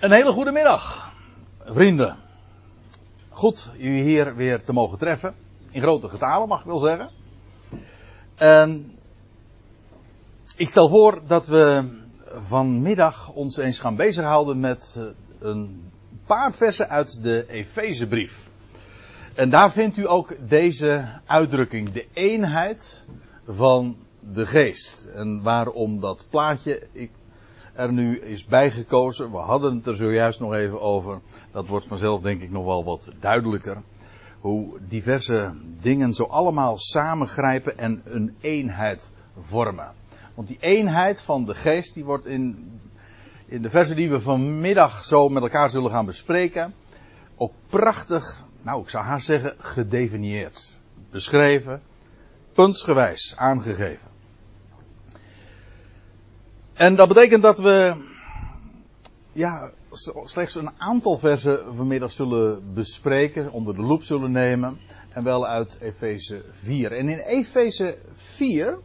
Een hele goede middag, vrienden. Goed u hier weer te mogen treffen. In grote getalen mag ik wel zeggen. En ik stel voor dat we vanmiddag ons eens gaan bezighouden met eh, een paar versen uit de Efezebrief. En daar vindt u ook deze uitdrukking, de eenheid van de geest. En waarom dat plaatje, ik er nu is bijgekozen. We hadden het er zojuist nog even over. Dat wordt vanzelf denk ik nog wel wat duidelijker. Hoe diverse dingen zo allemaal samengrijpen en een eenheid vormen. Want die eenheid van de geest die wordt in, in de versen die we vanmiddag zo met elkaar zullen gaan bespreken. Ook prachtig, nou ik zou haast zeggen, gedefinieerd. Beschreven, puntsgewijs aangegeven. En dat betekent dat we ja, slechts een aantal versen vanmiddag zullen bespreken, onder de loep zullen nemen. En wel uit Efeze 4. En in Efeze 4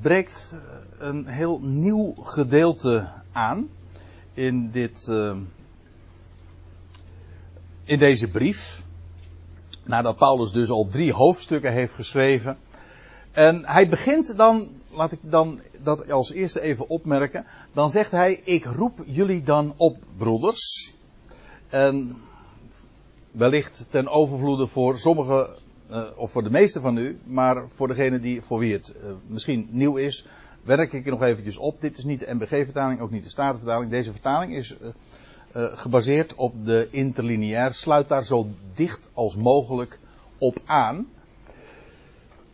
breekt een heel nieuw gedeelte aan in, dit, uh, in deze brief. Nadat Paulus dus al drie hoofdstukken heeft geschreven. En hij begint dan laat ik dan dat als eerste even opmerken. Dan zegt hij, ik roep jullie dan op, broeders. En wellicht ten overvloede voor sommigen, uh, of voor de meeste van u, maar voor degene die, voor wie het uh, misschien nieuw is, werk ik er nog eventjes op. Dit is niet de MBG-vertaling, ook niet de Statenvertaling. Deze vertaling is uh, gebaseerd op de interlineair. Sluit daar zo dicht als mogelijk op aan.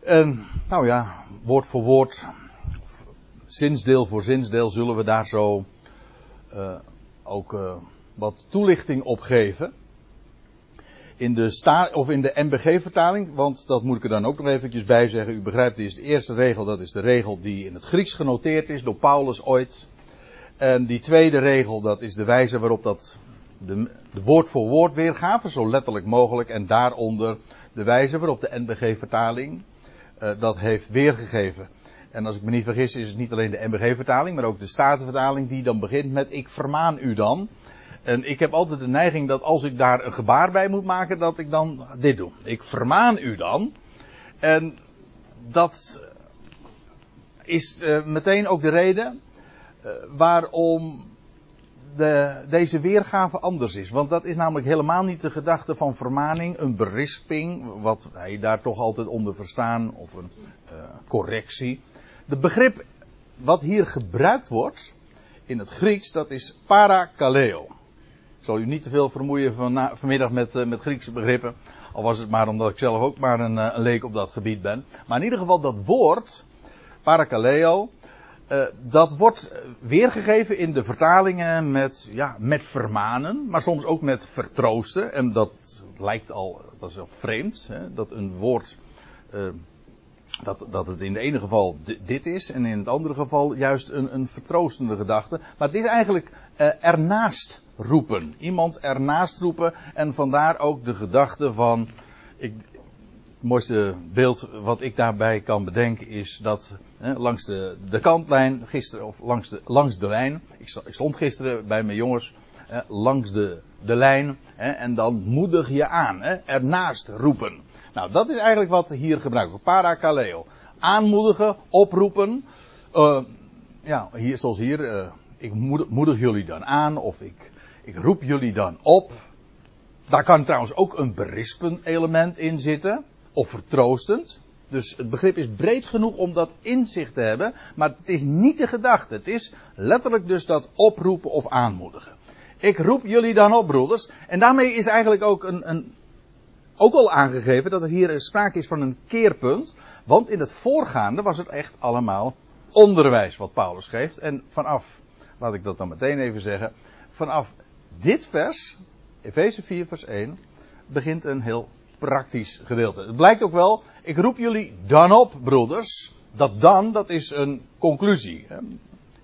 En, nou ja, woord voor woord, zinsdeel voor zinsdeel zullen we daar zo uh, ook uh, wat toelichting op geven. In de, sta of in de MBG-vertaling, want dat moet ik er dan ook nog eventjes bij zeggen. U begrijpt, dit is de eerste regel, dat is de regel die in het Grieks genoteerd is door Paulus ooit. En die tweede regel, dat is de wijze waarop dat de, de woord voor woord weergave, zo letterlijk mogelijk. En daaronder de wijze waarop de NBG-vertaling uh, dat heeft weergegeven. En als ik me niet vergis is het niet alleen de MBG-vertaling, maar ook de Statenvertaling die dan begint met ik vermaan u dan. En ik heb altijd de neiging dat als ik daar een gebaar bij moet maken, dat ik dan dit doe. Ik vermaan u dan. En dat is uh, meteen ook de reden waarom de, deze weergave anders is. Want dat is namelijk helemaal niet de gedachte van vermaning, een berisping, wat wij daar toch altijd onder verstaan, of een uh, correctie. De begrip wat hier gebruikt wordt in het Grieks, dat is parakaleo. Ik zal u niet te veel vermoeien van, vanmiddag met, uh, met Griekse begrippen. Al was het maar omdat ik zelf ook maar een, uh, een leek op dat gebied ben. Maar in ieder geval dat woord, parakaleo, uh, dat wordt weergegeven in de vertalingen met, ja, met vermanen, maar soms ook met vertroosten. En dat lijkt al, dat is al vreemd, hè, dat een woord, uh, dat, dat het in het ene geval dit is en in het andere geval juist een, een vertroostende gedachte. Maar het is eigenlijk uh, ernaast roepen. Iemand ernaast roepen en vandaar ook de gedachte van, ik, het mooiste beeld wat ik daarbij kan bedenken is dat hè, langs de, de kantlijn gisteren, of langs de, langs de lijn, ik stond gisteren bij mijn jongens langs de, de lijn hè, en dan moedig je aan, hè, ernaast roepen. Nou, dat is eigenlijk wat hier gebruikt wordt. Parakaleo. Aanmoedigen, oproepen. Uh, ja, hier, zoals hier, uh, ik moedig, jullie dan aan of ik, ik roep jullie dan op. Daar kan trouwens ook een berispend element in zitten of vertroostend. Dus het begrip is breed genoeg om dat inzicht te hebben, maar het is niet de gedachte. Het is letterlijk dus dat oproepen of aanmoedigen. Ik roep jullie dan op, broeders. En daarmee is eigenlijk ook een, een ook al aangegeven dat er hier sprake is van een keerpunt. Want in het voorgaande was het echt allemaal onderwijs wat Paulus geeft. En vanaf, laat ik dat dan meteen even zeggen, vanaf dit vers, Efeze 4 vers 1, begint een heel praktisch gedeelte. Het blijkt ook wel, ik roep jullie dan op, broeders. Dat dan, dat is een conclusie.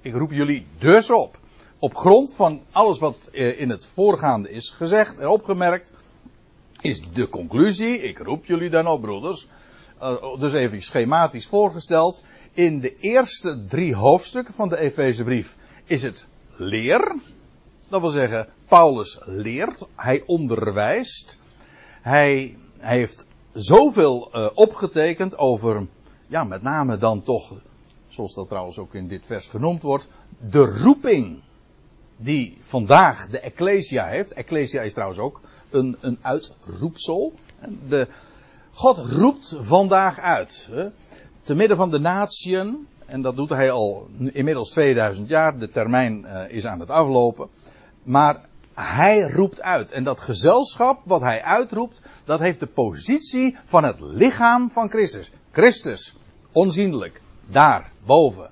Ik roep jullie dus op. Op grond van alles wat in het voorgaande is gezegd en opgemerkt, is de conclusie, ik roep jullie dan op, broeders. dus even schematisch voorgesteld. In de eerste drie hoofdstukken van de Efezebrief is het leer. Dat wil zeggen, Paulus leert, hij onderwijst, hij, hij heeft zoveel uh, opgetekend over, ja, met name dan toch, zoals dat trouwens ook in dit vers genoemd wordt, de roeping die vandaag de Ecclesia heeft. Ecclesia is trouwens ook een, een uitroepsel. De, God roept vandaag uit. Hè, te midden van de natieën, en dat doet hij al inmiddels 2000 jaar, de termijn uh, is aan het aflopen. Maar hij roept uit. En dat gezelschap wat hij uitroept, dat heeft de positie van het lichaam van Christus. Christus, onzienlijk, daar, boven.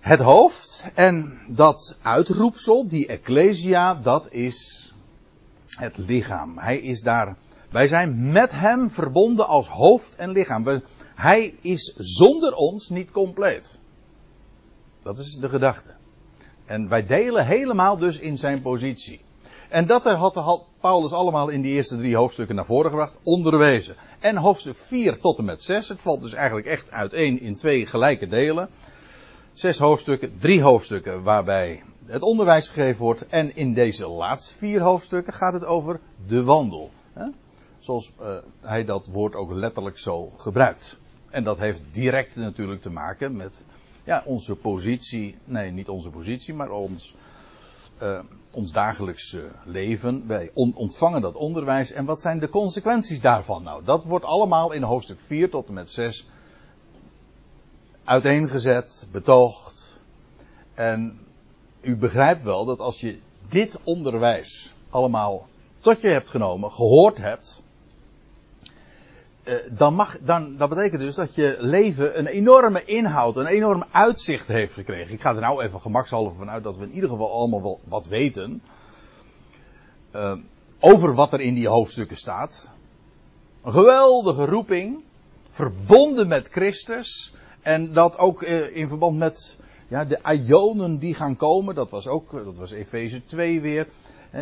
Het hoofd en dat uitroepsel, die Ecclesia, dat is het lichaam. Hij is daar. Wij zijn met hem verbonden als hoofd en lichaam. Hij is zonder ons niet compleet. Dat is de gedachte. En wij delen helemaal dus in zijn positie. En dat had Paulus allemaal in die eerste drie hoofdstukken naar voren gebracht, onderwezen. En hoofdstuk 4 tot en met 6, het valt dus eigenlijk echt uiteen in twee gelijke delen. Zes hoofdstukken, drie hoofdstukken waarbij het onderwijs gegeven wordt. En in deze laatste vier hoofdstukken gaat het over de wandel. Zoals uh, hij dat woord ook letterlijk zo gebruikt. En dat heeft direct natuurlijk te maken met ja, onze positie, nee, niet onze positie, maar ons, uh, ons dagelijks uh, leven. Wij on ontvangen dat onderwijs. En wat zijn de consequenties daarvan? Nou, dat wordt allemaal in hoofdstuk 4 tot en met 6 uiteengezet, betoogd. En u begrijpt wel dat als je dit onderwijs allemaal tot je hebt genomen, gehoord hebt, eh, dan mag, dan, dat betekent dus dat je leven een enorme inhoud, een enorm uitzicht heeft gekregen. Ik ga er nou even gemakshalve vanuit dat we in ieder geval allemaal wel wat weten. Uh, over wat er in die hoofdstukken staat. Een geweldige roeping. Verbonden met Christus. En dat ook uh, in verband met ja, de Ionen die gaan komen. Dat was ook, dat was Efeze 2 weer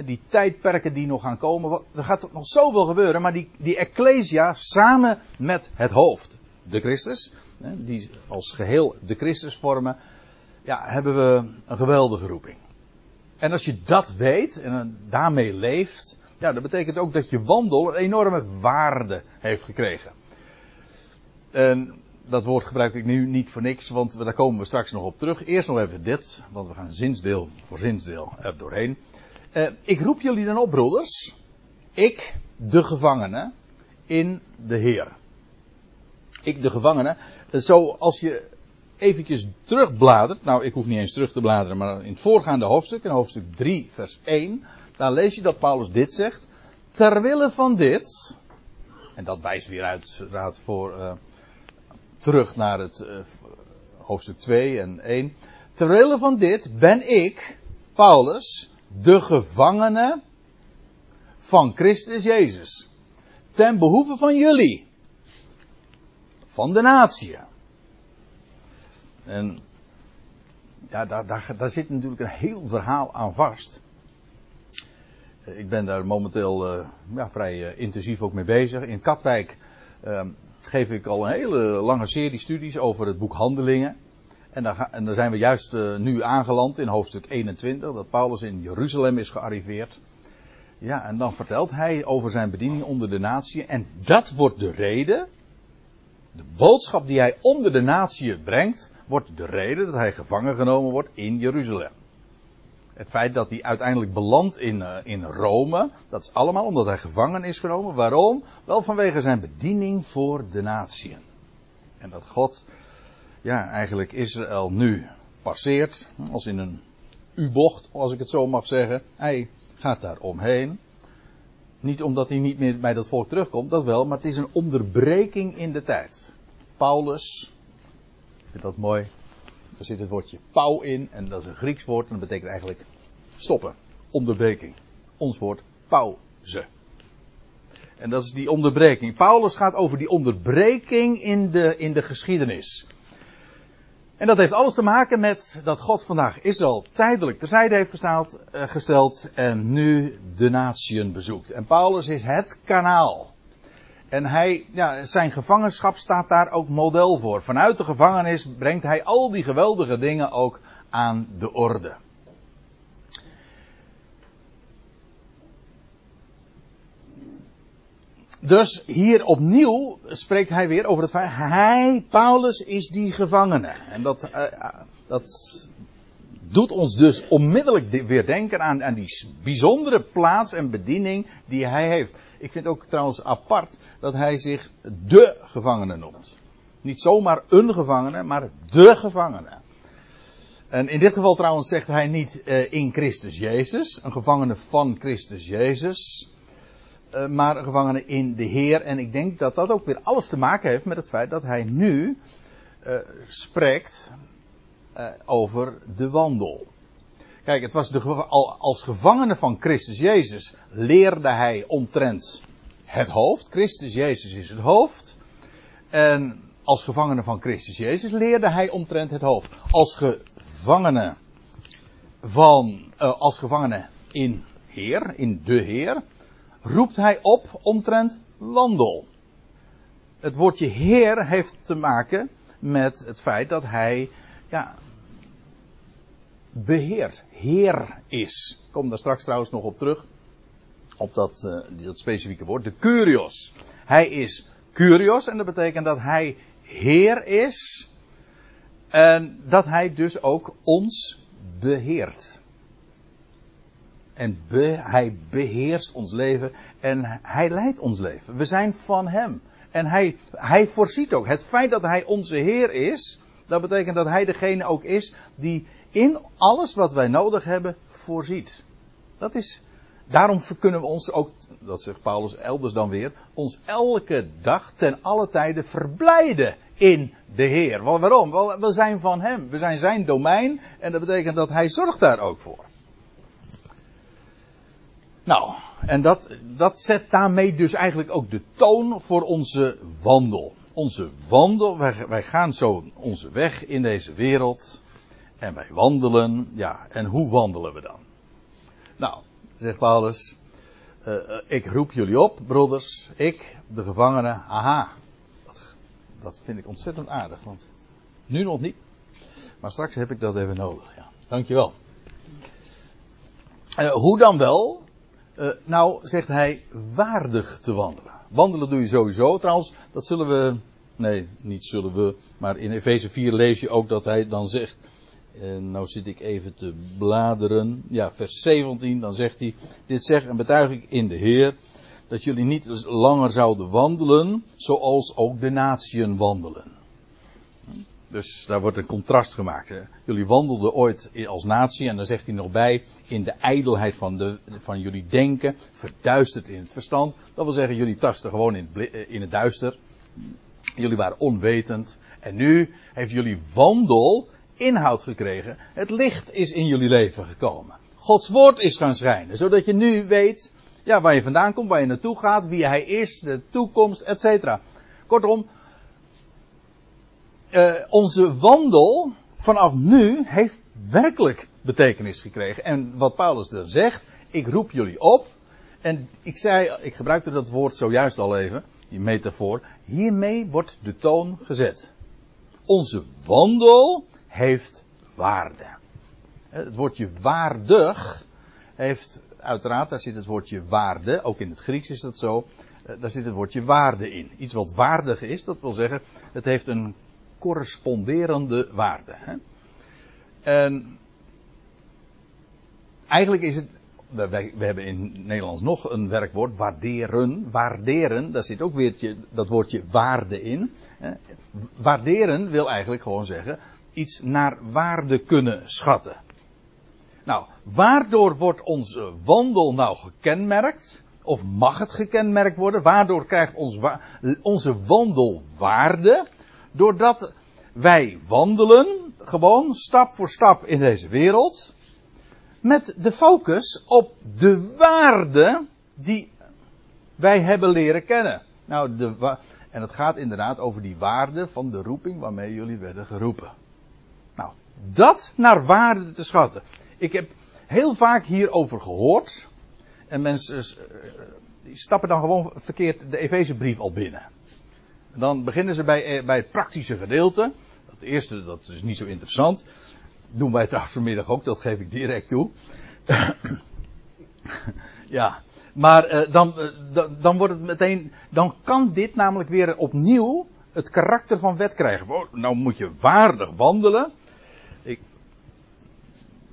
die tijdperken die nog gaan komen. Er gaat nog zoveel gebeuren, maar die, die Ecclesia samen met het hoofd, de Christus, die als geheel de Christus vormen, ja, hebben we een geweldige roeping. En als je dat weet en daarmee leeft, ja, dat betekent ook dat je wandel een enorme waarde heeft gekregen. En dat woord gebruik ik nu niet voor niks, want daar komen we straks nog op terug. Eerst nog even dit, want we gaan zinsdeel voor zinsdeel er doorheen. Uh, ik roep jullie dan op, broeders. Ik, de gevangene, in de Heer. Ik, de gevangene. Uh, zo als je eventjes terugbladert. Nou, ik hoef niet eens terug te bladeren, maar in het voorgaande hoofdstuk, in hoofdstuk 3, vers 1. Daar lees je dat Paulus dit zegt. Terwille van dit. En dat wijst weer uiteraard voor. Uh, terug naar het hoofdstuk 2 en 1. Terwille van dit ben ik, Paulus, de gevangene van Christus Jezus. Ten behoeve van jullie. Van de natie. En ja, daar, daar, daar zit natuurlijk een heel verhaal aan vast. Ik ben daar momenteel uh, ja, vrij uh, intensief ook mee bezig. In Katwijk uh, geef ik al een hele lange serie studies over het boek Handelingen. En daar, en daar zijn we juist uh, nu aangeland in hoofdstuk 21, dat Paulus in Jeruzalem is gearriveerd. Ja, en dan vertelt hij over zijn bediening onder de natie. En dat wordt de reden. De boodschap die hij onder de natie brengt, wordt de reden dat hij gevangen genomen wordt in Jeruzalem. Het feit dat hij uiteindelijk belandt in, uh, in Rome, dat is allemaal omdat hij gevangen is genomen. Waarom? Wel vanwege zijn bediening voor de natieën. En dat God ja, eigenlijk Israël nu passeert, als in een U-bocht, als ik het zo mag zeggen. Hij gaat daar omheen. Niet omdat hij niet meer bij dat volk terugkomt, dat wel, maar het is een onderbreking in de tijd. Paulus, vind dat mooi, er zit het woordje pauw in, en dat is een Grieks woord, en dat betekent eigenlijk stoppen, onderbreking. Ons woord pauze. En dat is die onderbreking. Paulus gaat over die onderbreking in de, in de geschiedenis. En dat heeft alles te maken met dat God vandaag Israël tijdelijk terzijde heeft gesteld, uh, gesteld en nu de natieën bezoekt. En Paulus is het kanaal. En hij, ja, zijn gevangenschap staat daar ook model voor. Vanuit de gevangenis brengt hij al die geweldige dingen ook aan de orde. Dus hier opnieuw spreekt hij weer over het feit, hij, Paulus, is die gevangene. En dat, uh, dat doet ons dus onmiddellijk weer denken aan, aan die bijzondere plaats en bediening die hij heeft. Ik vind ook trouwens apart dat hij zich de gevangene noemt. Niet zomaar een gevangene, maar de gevangene. En in dit geval trouwens zegt hij niet uh, in Christus Jezus, een gevangene van Christus Jezus, uh, maar een gevangene in de Heer. En ik denk dat dat ook weer alles te maken heeft met het feit dat hij nu uh, spreekt over de wandel. Kijk, het was de, als gevangene van Christus Jezus leerde hij omtrent het hoofd. Christus Jezus is het hoofd. En als gevangene van Christus Jezus leerde hij omtrent het hoofd. Als gevangene van, als gevangene in Heer, in de Heer, roept hij op omtrent wandel. Het woordje Heer heeft te maken met het feit dat hij, ja, beheert, Heer is. Ik kom daar straks trouwens nog op terug. Op dat, uh, dat specifieke woord, de Curios. Hij is Curios en dat betekent dat hij Heer is. En dat Hij dus ook ons beheert. En be, Hij beheerst ons leven en Hij leidt ons leven. We zijn van Hem. En hij, hij voorziet ook. Het feit dat Hij onze Heer is, dat betekent dat Hij degene ook is die in alles wat wij nodig hebben voorziet. Dat is, daarom kunnen we ons ook, dat zegt Paulus elders dan weer, ons elke dag ten alle tijden verblijden in de Heer. Waarom? Wel, we zijn van Hem. We zijn Zijn domein en dat betekent dat Hij zorgt daar ook voor. Nou, en dat, dat zet daarmee dus eigenlijk ook de toon voor onze wandel. Onze wandel, wij, wij gaan zo onze weg in deze wereld. En wij wandelen, ja, en hoe wandelen we dan? Nou, zegt Paulus, uh, ik roep jullie op, broeders, ik, de gevangene, aha, dat vind ik ontzettend aardig. Want nu nog niet. Maar straks heb ik dat even nodig. Ja. Dankjewel. Uh, hoe dan wel? Uh, nou, zegt hij, waardig te wandelen. Wandelen doe je sowieso. Trouwens, dat zullen we. Nee, niet zullen we. Maar in Efeze 4 lees je ook dat hij dan zegt. En nou zit ik even te bladeren. Ja, vers 17. Dan zegt hij. Dit zeg en betuig ik in de Heer dat jullie niet langer zouden wandelen zoals ook de natieën wandelen. Dus daar wordt een contrast gemaakt. Jullie wandelden ooit als natie, en dan zegt hij nog bij, in de ijdelheid van, de, van jullie denken, verduisterd in het verstand. Dat wil zeggen, jullie tasten gewoon in het, in het duister. Jullie waren onwetend. En nu heeft jullie wandel inhoud gekregen. Het licht is in jullie leven gekomen. Gods woord is gaan schijnen, zodat je nu weet ja, waar je vandaan komt, waar je naartoe gaat, wie hij is, de toekomst, etc. Kortom, uh, onze wandel vanaf nu heeft werkelijk betekenis gekregen. En wat Paulus er zegt, ik roep jullie op. En ik zei, ik gebruikte dat woord zojuist al even, die metafoor. Hiermee wordt de toon gezet. Onze wandel heeft waarde. Het woordje waardig heeft uiteraard, daar zit het woordje waarde, ook in het Grieks is dat zo, eh, daar zit het woordje waarde in. Iets wat waardig is, dat wil zeggen, het heeft een corresponderende waarde. Hè? En eigenlijk is het, we, we, hebben in Nederlands nog een werkwoord, waarderen. Waarderen, daar zit ook weer dat woordje waarde in. Hè? Waarderen wil eigenlijk gewoon zeggen, iets naar waarde kunnen schatten. Nou, waardoor wordt onze wandel nou gekenmerkt? Of mag het gekenmerkt worden? Waardoor krijgt onze wandel waarde? Doordat wij wandelen, gewoon stap voor stap in deze wereld, met de focus op de waarde die wij hebben leren kennen. Nou, de, en het gaat inderdaad over die waarde van de roeping waarmee jullie werden geroepen. Nou, dat naar waarde te schatten. Ik heb heel vaak hierover gehoord. En mensen uh, die stappen dan gewoon verkeerd de Efezebrief al binnen. Dan beginnen ze bij, eh, bij het praktische gedeelte. Dat eerste, dat is niet zo interessant. Doen wij trouwens vanmiddag ook, dat geef ik direct toe. ja, Maar uh, dan, uh, dan, wordt het meteen, dan kan dit namelijk weer opnieuw het karakter van wet krijgen. Oh, nou moet je waardig wandelen.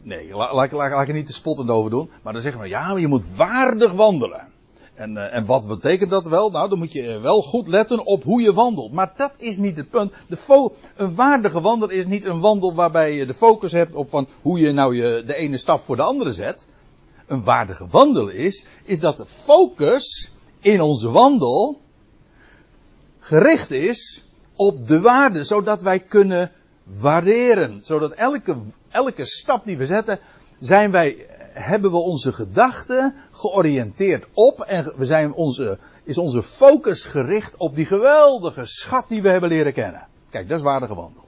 Nee, laat, ik er niet te spottend over doen. Maar dan zeggen we, ja, je moet waardig wandelen. En, uh, en wat betekent dat wel? Nou, dan moet je wel goed letten op hoe je wandelt. Maar dat is niet het punt. De een waardige wandel is niet een wandel waarbij je de focus hebt op van hoe je nou je de ene stap voor de andere zet. Een waardige wandel is, is dat de focus in onze wandel gericht is op de waarde, zodat wij kunnen waarderen. Zodat elke, elke stap die we zetten, zijn wij hebben we onze gedachten georiënteerd op en we zijn onze, is onze focus gericht op die geweldige schat die we hebben leren kennen. Kijk, dat is waardige wandel.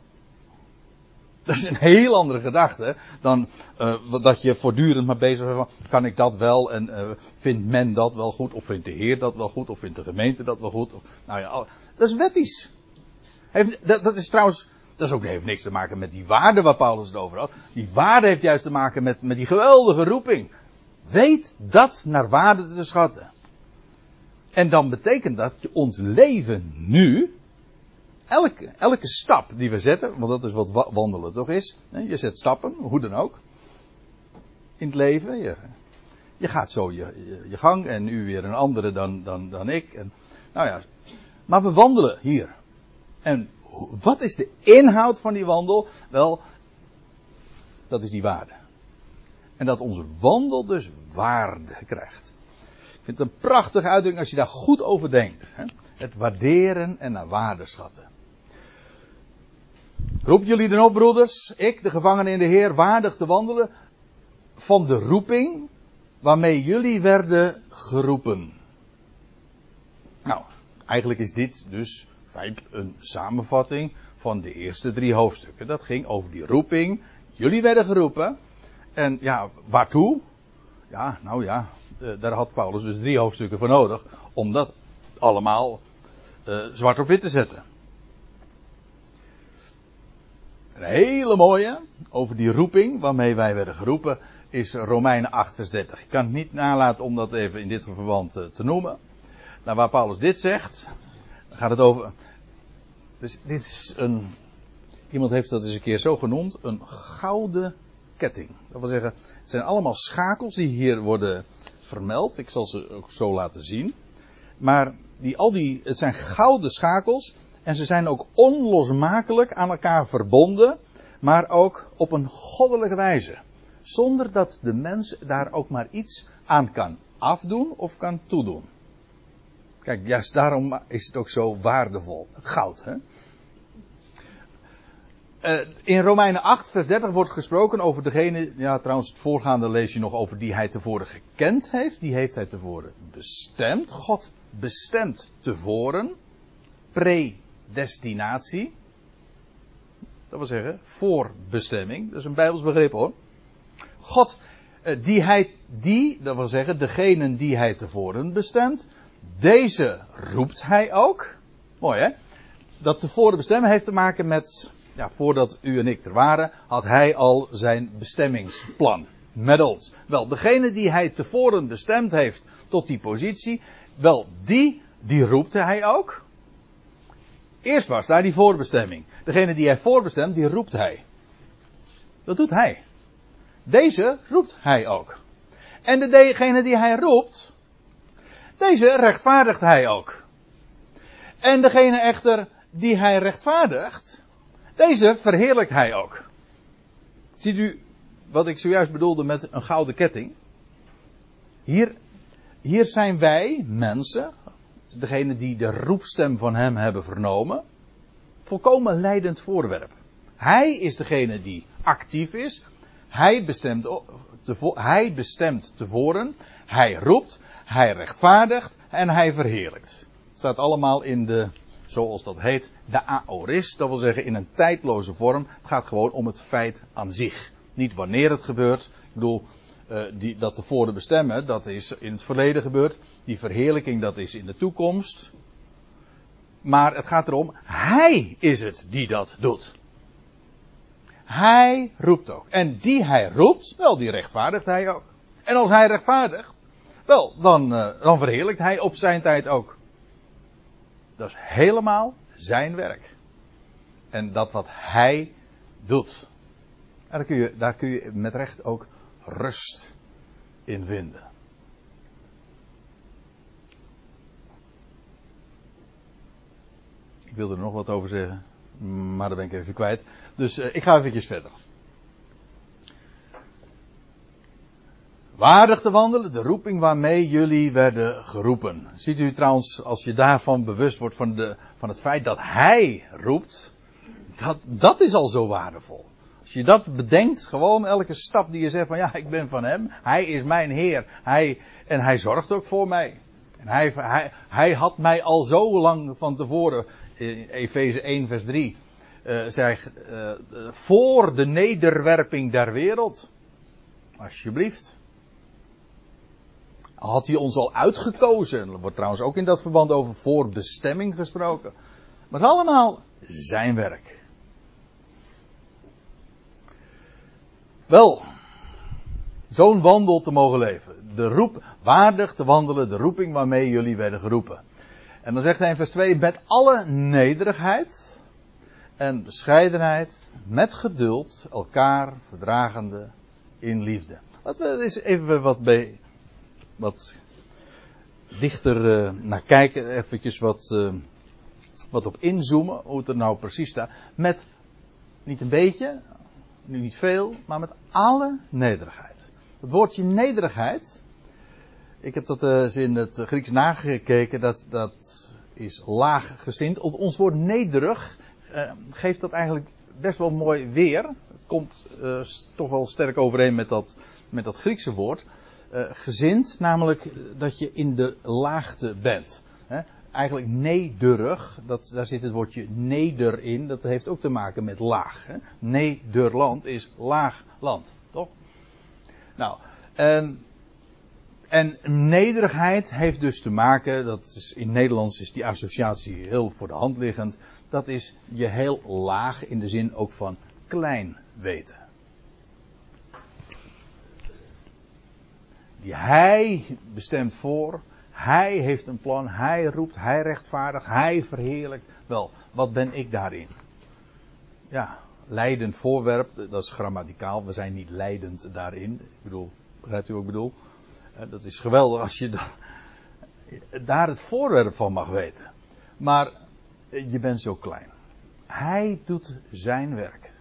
Dat is een heel andere gedachte dan uh, dat je voortdurend maar bezig bent van, kan ik dat wel en uh, vindt men dat wel goed of vindt de Heer dat wel goed of vindt de gemeente dat wel goed. Of, nou ja, dat is wettisch. Heeft, dat, dat is trouwens dat is ook, heeft niks te maken met die waarde waar Paulus het over had. Die waarde heeft juist te maken met, met die geweldige roeping. Weet dat naar waarde te schatten. En dan betekent dat je ons leven nu, elke, elke stap die we zetten, want dat is wat wandelen toch is. Je zet stappen, hoe dan ook. In het leven. Je, je gaat zo je, je, je, gang en u weer een andere dan, dan, dan ik. En, nou ja. Maar we wandelen hier. En wat is de inhoud van die wandel? Wel, dat is die waarde. En dat onze wandel dus waarde krijgt. Ik vind het een prachtige uitdrukking als je daar goed over denkt. Hè? Het waarderen en naar waarde schatten. Roep jullie dan op, broeders, ik, de gevangene in de Heer, waardig te wandelen van de roeping waarmee jullie werden geroepen. Nou, eigenlijk is dit dus feitelijk een samenvatting van de eerste drie hoofdstukken. Dat ging over die roeping. Jullie werden geroepen. En ja, waartoe? Ja, nou ja, eh, daar had Paulus dus drie hoofdstukken voor nodig. Om dat allemaal uh, zwart op wit te zetten. Een hele mooie over die roeping waarmee wij werden geroepen is Romeinen 8 vers 30. Ik kan het niet nalaten om dat even in dit verband uh, te noemen. Nou, waar Paulus dit zegt, gaat het over. Dus dit is een. Iemand heeft dat eens een keer zo genoemd: een gouden ketting. Dat wil zeggen, het zijn allemaal schakels die hier worden vermeld. Ik zal ze ook zo laten zien. Maar die, al die, het zijn gouden schakels. En ze zijn ook onlosmakelijk aan elkaar verbonden. Maar ook op een goddelijke wijze. Zonder dat de mens daar ook maar iets aan kan afdoen of kan toedoen. Kijk, juist daarom is het ook zo waardevol. Goud, hè? Uh, in Romeinen 8, vers 30 wordt gesproken over degene, ja trouwens het voorgaande lees je nog over die hij tevoren gekend heeft. Die heeft hij tevoren bestemd. God bestemt tevoren. Predestinatie. Dat wil zeggen, voorbestemming. Dat is een Bijbels begrip hoor. God, uh, die hij, die, dat wil zeggen, degene die hij tevoren bestemt, deze roept hij ook. Mooi hè? Dat tevoren bestemmen heeft te maken met, ja, voordat u en ik er waren, had hij al zijn bestemmingsplan. Met ons. Wel, degene die hij tevoren bestemd heeft tot die positie, wel, die, die roepte hij ook. Eerst was daar die voorbestemming. Degene die hij voorbestemt, die roept hij. Dat doet hij. Deze roept hij ook. En degene die hij roept, deze rechtvaardigt hij ook. En degene echter die hij rechtvaardigt, deze verheerlijkt hij ook. Ziet u wat ik zojuist bedoelde met een gouden ketting? Hier, hier zijn wij, mensen, degene die de roepstem van hem hebben vernomen, volkomen leidend voorwerp. Hij is degene die actief is. Hij bestemt, hij bestemt tevoren. Hij roept. Hij rechtvaardigt en hij verheerlijkt. Het staat allemaal in de, zoals dat heet, de aorist. Dat wil zeggen in een tijdloze vorm. Het gaat gewoon om het feit aan zich. Niet wanneer het gebeurt. Ik bedoel, uh, die, dat tevoren bestemmen, dat is in het verleden gebeurd. Die verheerlijking, dat is in de toekomst. Maar het gaat erom, hij is het die dat doet. Hij roept ook. En die hij roept, wel, die rechtvaardigt hij ook. En als hij rechtvaardigt, Wel, dan, uh, dan verheerlijkt hij op zijn tijd ook. Dat is helemaal zijn werk. En dat wat hij doet. En daar kun je, daar kun je met recht ook rust in vinden. Ik wilde er nog wat over zeggen, maar dat ben ik even kwijt. Dus uh, ik ga even verder. Waardig te wandelen, de roeping waarmee jullie werden geroepen. Ziet u trouwens, als je daarvan bewust wordt van, de, van het feit dat Hij roept, dat, dat is al zo waardevol. Als je dat bedenkt, gewoon elke stap die je zegt van ja, ik ben van Hem, Hij is mijn Heer, Hij, en Hij zorgt ook voor mij. En hij, hij, hij had mij al zo lang van tevoren, in Efeze 1 vers 3, uh, zei, uh, voor de nederwerping der wereld. Alsjeblieft had hij ons al uitgekozen. Er wordt trouwens ook in dat verband over voorbestemming gesproken. Maar het is allemaal zijn werk. Wel, zo'n wandel te mogen leven. De roep, waardig te wandelen, de roeping waarmee jullie werden geroepen. En dan zegt hij in vers 2, met alle nederigheid en bescheidenheid, met geduld, elkaar verdragende in liefde. Laten we eens even wat bij wat dichter uh, naar kijken, eventjes wat, uh, wat op inzoomen, hoe het er nou precies staat. Met niet een beetje, nu niet veel, maar met alle nederigheid. Het woordje nederigheid, ik heb dat uh, in het Grieks nagekeken, dat, dat is laaggezind. Ons woord nederig geeft dat eigenlijk best wel mooi weer. Het komt toch wel sterk overeen met dat, met dat Griekse woord uh, gezind, namelijk dat je in de laagte bent. Hè? Eigenlijk nederig, dat, daar zit het woordje neder in, dat heeft ook te maken met laag. Hè? Nederland is laag land, toch? Nou, en, en nederigheid heeft dus te maken, dat is, in Nederlands is die associatie heel voor de hand liggend, dat is je heel laag in de zin ook van klein weten. Hij bestemt voor. Hij heeft een plan, hij roept, hij rechtvaardigt, hij verheerlijkt. Wel, wat ben ik daarin? Ja, leidend voorwerp, dat is grammaticaal. We zijn niet leidend daarin. Ik bedoel, begrijpt u wat ik bedoel? Eh, dat is geweldig als je daar het voorwerp van mag weten. Maar eh, je bent zo klein. Hij doet zijn werk.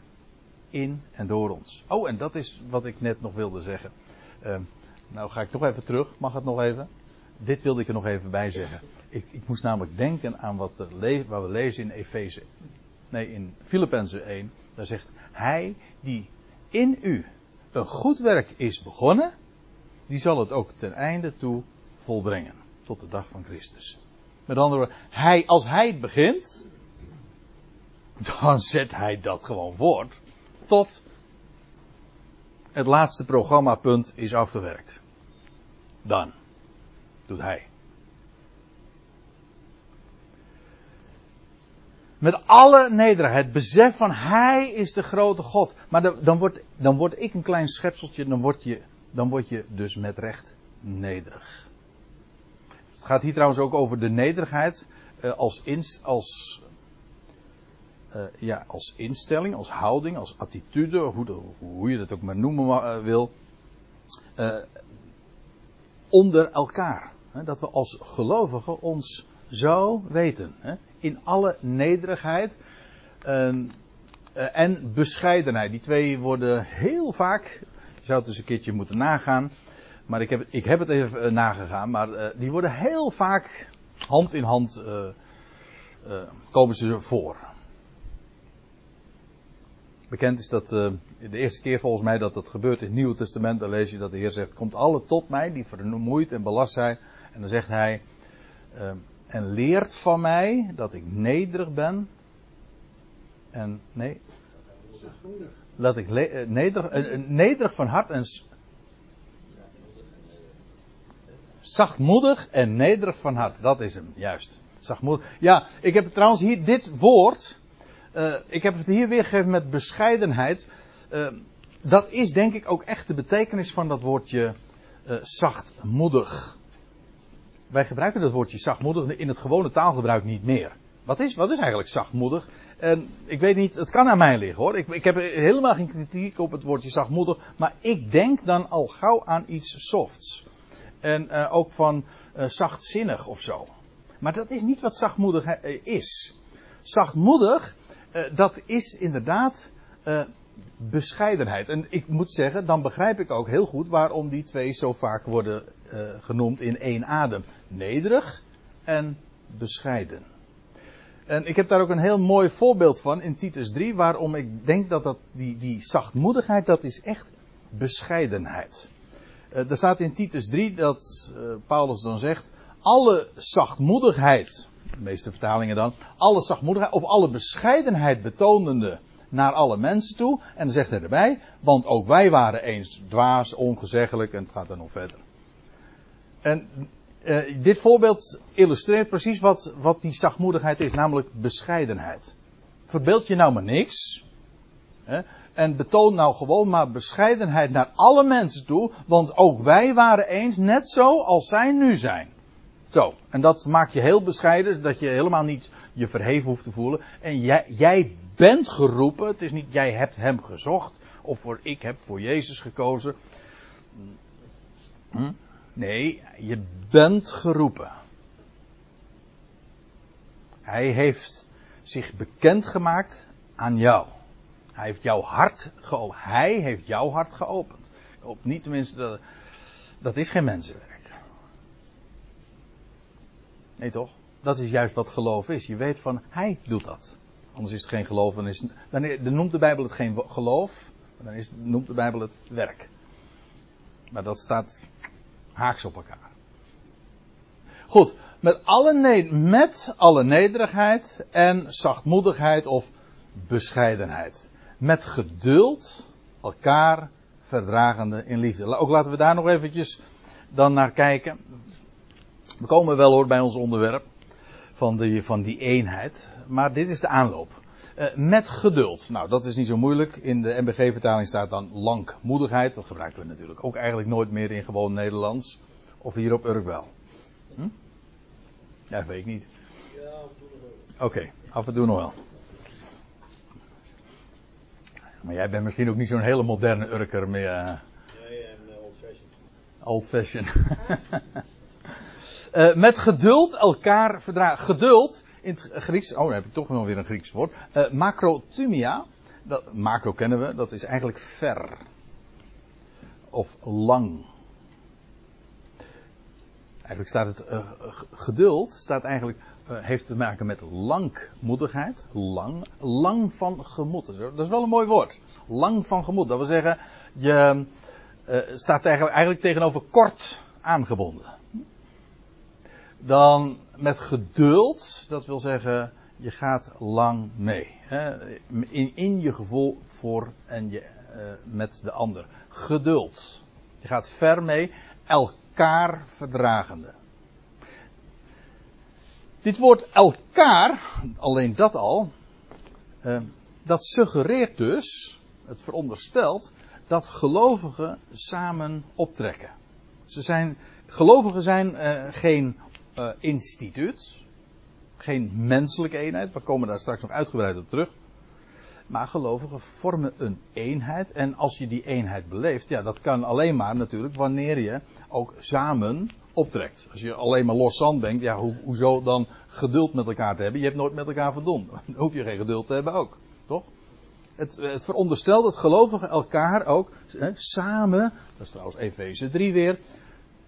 In en door ons. Oh, en dat is wat ik net nog wilde zeggen. Uh, nou ga ik toch even terug, mag het nog even? Dit wilde ik er nog even bij zeggen. Ik, ik moest namelijk denken aan wat, er wat we lezen in Efeze. Nee, in Filippenzen 1. Daar zegt hij die in u een goed werk is begonnen, die zal het ook ten einde toe volbrengen. Tot de dag van Christus. Met andere woorden, hij, als hij het begint, dan zet hij dat gewoon voort. Tot het laatste programmapunt is afgewerkt. Dan doet hij. Met alle nederigheid, besef van hij is de grote God. Maar dan, word, dan word ik een klein schepseltje, dan word, je, dan word je dus met recht nederig. Het gaat hier trouwens ook over de nederigheid uh, als, ins, als uh, ja, als instelling, als houding, als attitude, hoe, hoe je dat ook maar noemen uh, wil, uh, onder elkaar. Dat we als gelovigen ons zo weten. In alle nederigheid en bescheidenheid. Die twee worden heel vaak, je zou het dus een keertje moeten nagaan, maar ik heb, ik heb het even nagegaan, maar die worden heel vaak hand in hand komen ze voor. Bekend is dat uh, de eerste keer volgens mij dat dat gebeurt in het Nieuwe Testament. Dan lees je dat de Heer zegt: Komt alle tot mij die vermoeid en belast zijn. En dan zegt hij: uh, En leert van mij dat ik nederig ben. En nee. Dat ik uh, nederig, nederig van hart en. Zachtmoedig en nederig van hart. Dat is hem, juist. Zachtmoedig. Ja, ik heb trouwens hier dit woord. Uh, ik heb het hier weergegeven met bescheidenheid. Uh, dat is denk ik ook echt de betekenis van dat woordje uh, zachtmoedig. Wij gebruiken dat woordje zachtmoedig in het gewone taalgebruik niet meer. Wat is, wat is eigenlijk zachtmoedig? En ik weet niet, het kan aan mij liggen hoor. Ik, ik heb helemaal geen kritiek op het woordje zachtmoedig. Maar ik denk dan al gauw aan iets softs. En ook van zachtzinnig of zo. Maar dat is niet wat zachtmoedig is. Zachtmoedig, dat is inderdaad bescheidenheid. En ik moet zeggen, dan begrijp ik ook heel goed waarom die twee zo vaak worden genoemd in één adem. Nederig en bescheiden. En ik heb daar ook een heel mooi voorbeeld van in Titus 3, waarom ik denk dat, dat die, die zachtmoedigheid, dat is echt bescheidenheid. Er staat in Titus 3 dat Paulus dan zegt, alle zachtmoedigheid, de meeste vertalingen dan, alle zachtmoedigheid of alle bescheidenheid betonende naar alle mensen toe. En dan zegt hij erbij, want ook wij waren eens dwaas, ongezeggelijk en het gaat dan nog verder. En uh, dit voorbeeld illustreert precies wat, wat die zachtmoedigheid is, namelijk bescheidenheid. Verbeeld je nou maar niks. Hè, en betoon nou gewoon maar bescheidenheid naar alle mensen toe, want ook wij waren eens net zo als zij nu zijn. Zo, en dat maakt je heel bescheiden, dat je helemaal niet je verheven hoeft te voelen. En jij, jij bent geroepen, het is niet jij hebt hem gezocht, of voor ik heb voor Jezus gekozen. Hm? Nee, je bent geroepen. Hij heeft zich bekendgemaakt aan jou. Hij heeft jouw hart geopend. Hij heeft jouw hart geopend. Op niet tenminste, dat, dat is geen mensenwerk. Nee toch? Dat is juist wat geloof is. Je weet van, hij doet dat. Anders is het geen geloof. Dan, is, dan noemt de Bijbel het geen geloof. Dan is, noemt de Bijbel het werk. Maar dat staat haaks op elkaar. Goed, met alle, met alle nederigheid en zachtmoedigheid of bescheidenheid. Met geduld elkaar verdragende in liefde. Ook laten we daar nog eventjes dan naar kijken. We komen wel hoor bij ons onderwerp van die, van die eenheid. Maar dit is de aanloop. Uh, met geduld. Nou, dat is niet zo moeilijk. In de MBG-vertaling staat dan langmoedigheid. Dat gebruiken we natuurlijk ook eigenlijk nooit meer in gewoon Nederlands. Of hier op Urk wel. Hm? Ja, weet ik niet. Oké, okay, af en toe nog wel. Maar jij bent misschien ook niet zo'n hele moderne Urker meer. Uh... Nee, en uh, old fashion. Old fashion. uh, met geduld elkaar verdragen. Geduld in het Grieks, oh dan heb ik toch nog weer een Grieks woord. Uh, macrotumia, dat, macro kennen we, dat is eigenlijk ver. Of lang. Eigenlijk staat het uh, geduld, staat eigenlijk, heeft te maken met langmoedigheid. Lang, lang van gemoed. Dat is wel een mooi woord. Lang van gemoed. Dat wil zeggen, je staat eigenlijk tegenover kort aangebonden. Dan met geduld, dat wil zeggen, je gaat lang mee. Hè? In, in je gevoel voor en je, uh, met de ander. Geduld. Je gaat ver mee, elkaar verdragende. Dit woord elkaar, alleen dat al, uh, dat suggereert dus, het veronderstelt, dat gelovigen samen optrekken. Ze zijn, gelovigen zijn uh, geen uh, instituut. Geen menselijke eenheid. We komen daar straks nog uitgebreid op terug. Maar gelovigen vormen een eenheid. En als je die eenheid beleeft, ja, dat kan alleen maar natuurlijk wanneer je ook samen optrekt. Als je alleen maar los zand bent, ja, ho hoezo dan geduld met elkaar te hebben? Je hebt nooit met elkaar verdond. Dan hoef je geen geduld te hebben ook. Toch? Het, het veronderstelt dat gelovigen elkaar ook hè, samen, dat is trouwens Efeze 3 weer,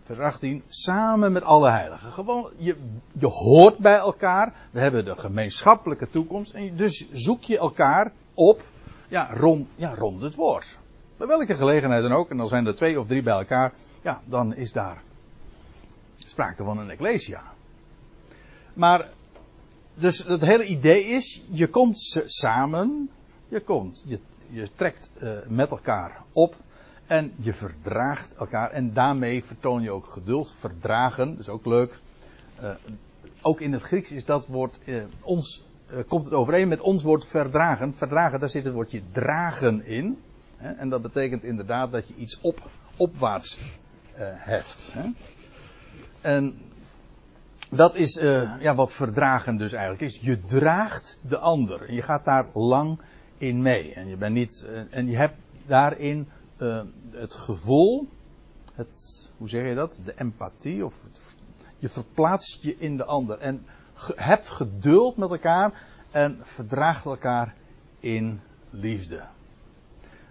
vers 18, samen met alle heiligen. Gewoon, je, je hoort bij elkaar. We hebben de gemeenschappelijke toekomst. En dus zoek je elkaar op, ja, rond, ja, rond het woord. Bij welke gelegenheid dan ook. En dan zijn er twee of drie bij elkaar. Ja, dan is daar sprake van een ecclesia. Maar, dus het hele idee is, je komt samen, je komt, je, je trekt uh, met elkaar op en je verdraagt elkaar. En daarmee vertoon je ook geduld. Verdragen, dat is ook leuk. Uh, ook in het Grieks is dat woord. Uh, ons uh, komt het overeen met ons woord verdragen. Verdragen, daar zit het woordje dragen in. Hè, en dat betekent inderdaad dat je iets op, opwaarts heft. Hè? En dat is ja, wat verdragen dus eigenlijk is. Je draagt de ander. En je gaat daar lang in mee. En je, bent niet, en je hebt daarin uh, het gevoel, het, hoe zeg je dat? De empathie. Of je verplaatst je in de ander. En hebt geduld met elkaar. En verdraagt elkaar in liefde.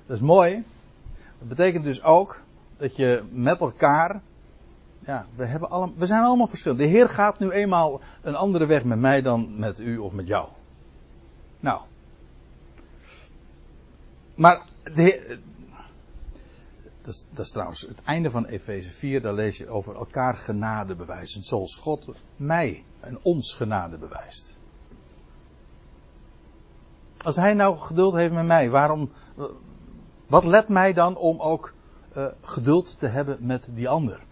Dat is mooi. Dat betekent dus ook dat je met elkaar ja, we, hebben allemaal, we zijn allemaal verschillend. De Heer gaat nu eenmaal een andere weg met mij dan met u of met jou. Nou. Maar de dat, is, dat trouwens het einde van Efeze 4. Daar lees je over elkaar genade bewijzen. Zoals God mij en ons genade bewijst. Als hij nou geduld heeft met mij, waarom. Wat let mij dan om ook uh, geduld te hebben met die ander?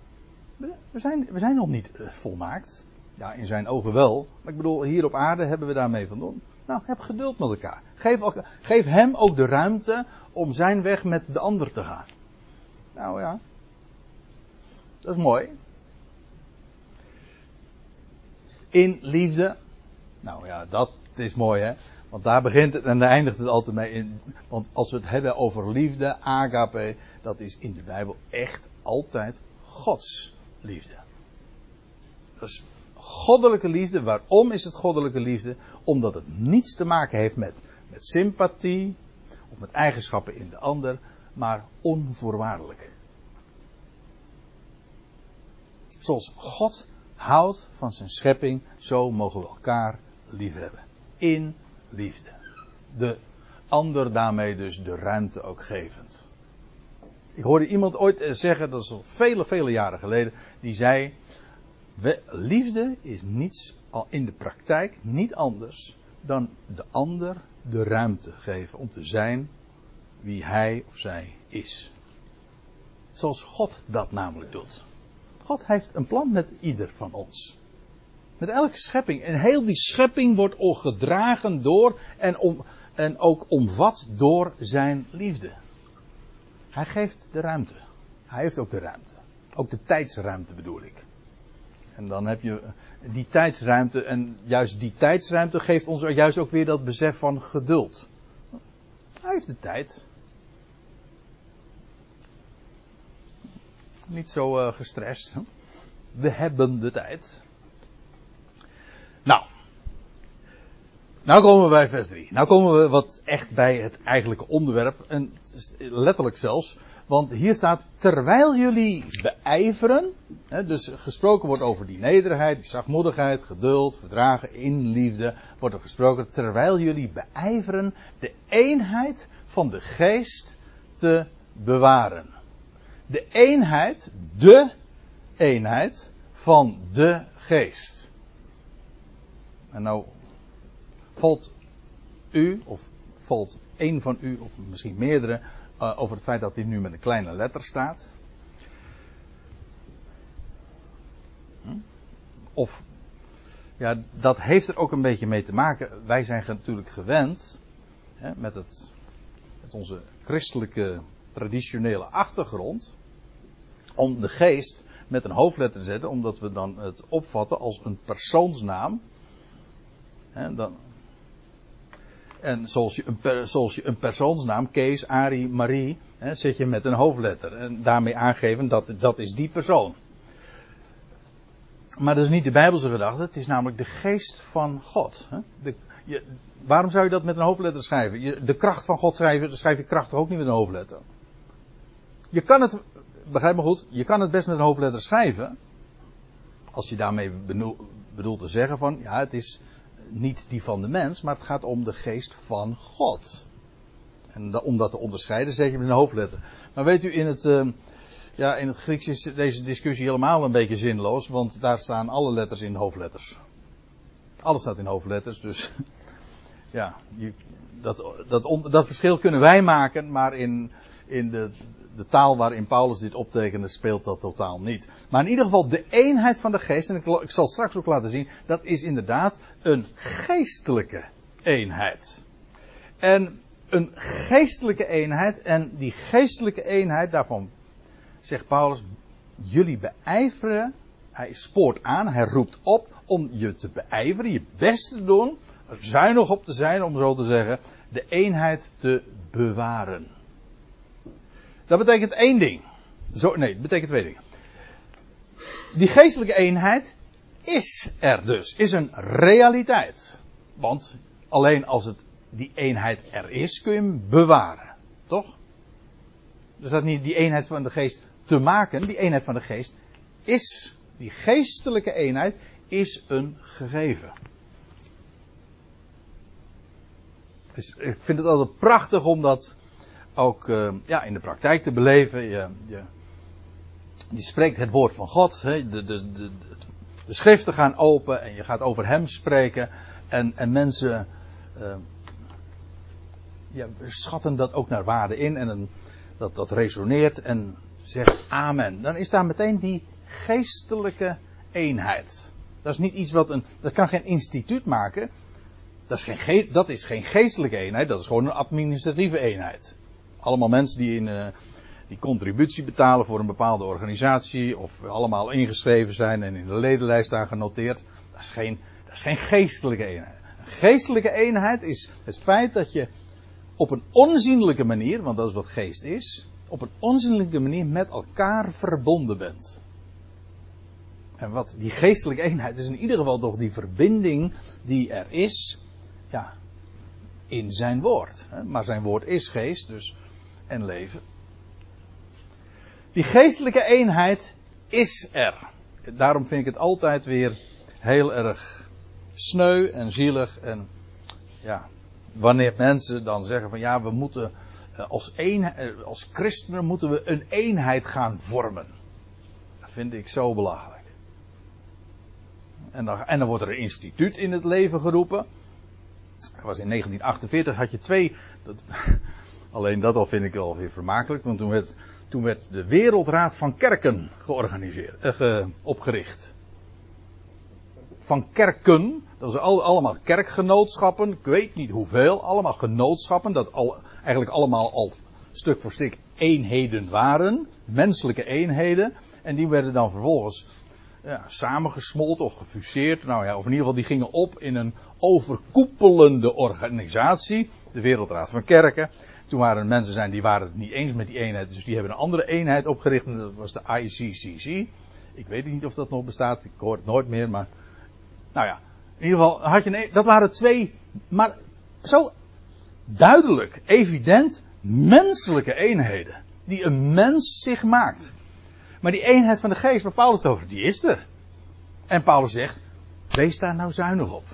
We zijn, we zijn nog niet uh, volmaakt. Ja, in zijn ogen wel. Maar ik bedoel, hier op aarde hebben we daarmee van doen. Nou, heb geduld met elkaar. Geef, geef hem ook de ruimte om zijn weg met de ander te gaan. Nou ja. Dat is mooi. In liefde. Nou ja, dat is mooi hè. Want daar begint het en daar eindigt het altijd mee. In, want als we het hebben over liefde, agape, dat is in de Bijbel echt altijd Gods liefde. Is goddelijke liefde. Waarom is het goddelijke liefde? Omdat het niets te maken heeft met, met sympathie of met eigenschappen in de ander, maar onvoorwaardelijk. Zoals God houdt van zijn schepping, zo mogen we elkaar liefhebben. In liefde. De ander daarmee dus de ruimte ook gevend. Ik hoorde iemand ooit zeggen, dat is al vele, vele jaren geleden, die zei: Liefde is niets in de praktijk niet anders dan de ander de ruimte geven om te zijn wie hij of zij is. Zoals God dat namelijk doet. God heeft een plan met ieder van ons. Met elke schepping. En heel die schepping wordt gedragen door en, om, en ook omvat door zijn liefde. Hij geeft de ruimte. Hij heeft ook de ruimte. Ook de tijdsruimte bedoel ik. En dan heb je die tijdsruimte. En juist die tijdsruimte geeft ons juist ook weer dat besef van geduld. Hij heeft de tijd. Niet zo uh, gestrest. We hebben de tijd. Nou. Nou komen we bij vers 3. Nou komen we wat echt bij het eigenlijke onderwerp. En letterlijk zelfs. Want hier staat, terwijl jullie beijveren. Hè, dus gesproken wordt over die nederigheid, die zachtmoedigheid, geduld, verdragen, in liefde. Wordt er gesproken, terwijl jullie beijveren de eenheid van de geest te bewaren. De eenheid, de eenheid van de geest. En nou valt u, of valt één van u, of misschien meerdere, uh, over het feit dat dit nu met een kleine letter staat. Hm? Of, ja, dat heeft er ook een beetje mee te maken. Wij zijn natuurlijk gewend, hè, met, het, met onze christelijke traditionele achtergrond, om de geest met een hoofdletter te zetten, omdat we dan het opvatten als een persoonsnaam. Hè, dan, en zoals je een, zoals je een persoonsnaam, Kees, Arie, Marie, hè, zet je met een hoofdletter. En daarmee aangeven dat dat is die persoon. Maar dat is niet de Bijbelse gedachte, het is namelijk de geest van God. Hè. De, je, waarom zou je dat met een hoofdletter schrijven? Je, de kracht van God schrijven, schrijf je kracht ook niet met een hoofdletter? Je kan het, begrijp me goed, je kan het best met een hoofdletter schrijven. Als je daarmee bedoelt te zeggen van, ja, het is, niet die van de mens, maar het gaat om de geest van God. En om dat te onderscheiden zeg je met een hoofdletter. Maar weet u, in het, uh, ja, in het Grieks is deze discussie helemaal een beetje zinloos, want daar staan alle letters in hoofdletters. Alles staat in hoofdletters, dus ja, je, dat, dat, dat verschil kunnen wij maken, maar in, in de, de taal waarin Paulus dit optekende speelt dat totaal niet. Maar in ieder geval de eenheid van de geest, en ik, ik zal straks ook laten zien, dat is inderdaad een geestelijke eenheid. En een geestelijke eenheid, en die geestelijke eenheid, daarvan zegt Paulus, jullie beijveren. Hij spoort aan, hij roept op om je te beijveren, je best te doen, er zuinig op te zijn, om zo te zeggen, de eenheid te bewaren. Dat betekent één ding. Zo, nee, dat betekent twee dingen. Die geestelijke eenheid is er dus, is een realiteit. Want alleen als het, die eenheid er is, kun je hem bewaren. Toch? Er staat niet die eenheid van de geest te maken. Die eenheid van de geest is, die geestelijke eenheid is een gegeven. Dus ik vind het altijd prachtig om dat ook uh, ja, in de praktijk te beleven. Je, je, je spreekt het woord van God. Hè, de, de, de, de, schriften gaan open en je gaat over hem spreken. En, en mensen uh, ja, schatten dat ook naar waarde in. En dat, dat resoneert en zegt amen. Dan is daar meteen die geestelijke eenheid. Dat is niet iets wat een. Dat kan geen instituut maken. Dat is geen, dat is geen geestelijke eenheid, dat is gewoon een administratieve eenheid. Allemaal mensen die in. Uh, die contributie betalen voor een bepaalde organisatie. of allemaal ingeschreven zijn en in de ledenlijst staan genoteerd. Dat is geen, dat is geen geestelijke eenheid. Een geestelijke eenheid is het feit dat je op een onzienlijke manier, want dat is wat geest is, op een onzienlijke manier met elkaar verbonden bent. En wat die geestelijke eenheid is in ieder geval toch die verbinding die er is, ja, in zijn woord. Maar zijn woord is geest, dus en leven. Die geestelijke eenheid is er. Daarom vind ik het altijd weer heel erg sneu en zielig en ja, wanneer mensen dan zeggen van ja, we moeten eh, als, een, eh, als christenen moeten we een eenheid gaan vormen. Dat vind ik zo belachelijk. En dan, en dan wordt er een instituut in het leven geroepen. Dat was in 1948 had je twee. Dat, alleen dat al vind ik wel weer vermakelijk. Want toen werd, toen de Wereldraad van Kerken georganiseerd, eh, opgericht. Van kerken, dat is al, allemaal kerkgenootschappen, ik weet niet hoeveel, allemaal genootschappen, dat al, eigenlijk allemaal al stuk voor stuk eenheden waren, menselijke eenheden, en die werden dan vervolgens ja, samengesmolten of gefuseerd. Nou ja, of in ieder geval die gingen op in een overkoepelende organisatie. De Wereldraad van Kerken. Toen waren er mensen zijn die waren het niet eens met die eenheid. Dus die hebben een andere eenheid opgericht. En dat was de ICCC. Ik weet niet of dat nog bestaat. Ik hoor het nooit meer. Maar nou ja. In ieder geval had je een, dat waren twee. Maar zo duidelijk, evident menselijke eenheden. Die een mens zich maakt. Maar die eenheid van de geest waar Paulus het over, die is er. En Paulus zegt, wees daar nou zuinig op.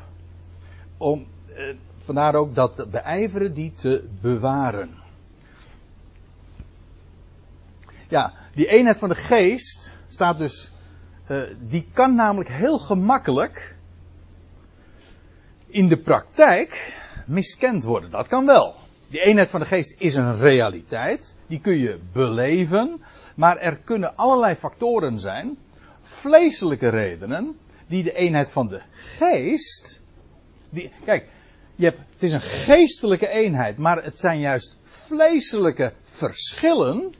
Om, eh, vandaar ook dat beijveren die te bewaren. Ja, die eenheid van de geest staat dus, eh, die kan namelijk heel gemakkelijk in de praktijk miskend worden. Dat kan wel. Die eenheid van de geest is een realiteit. Die kun je beleven. Maar er kunnen allerlei factoren zijn, vleeselijke redenen, die de eenheid van de geest. Die, kijk, het is een geestelijke eenheid, maar het zijn juist vleeselijke verschillen.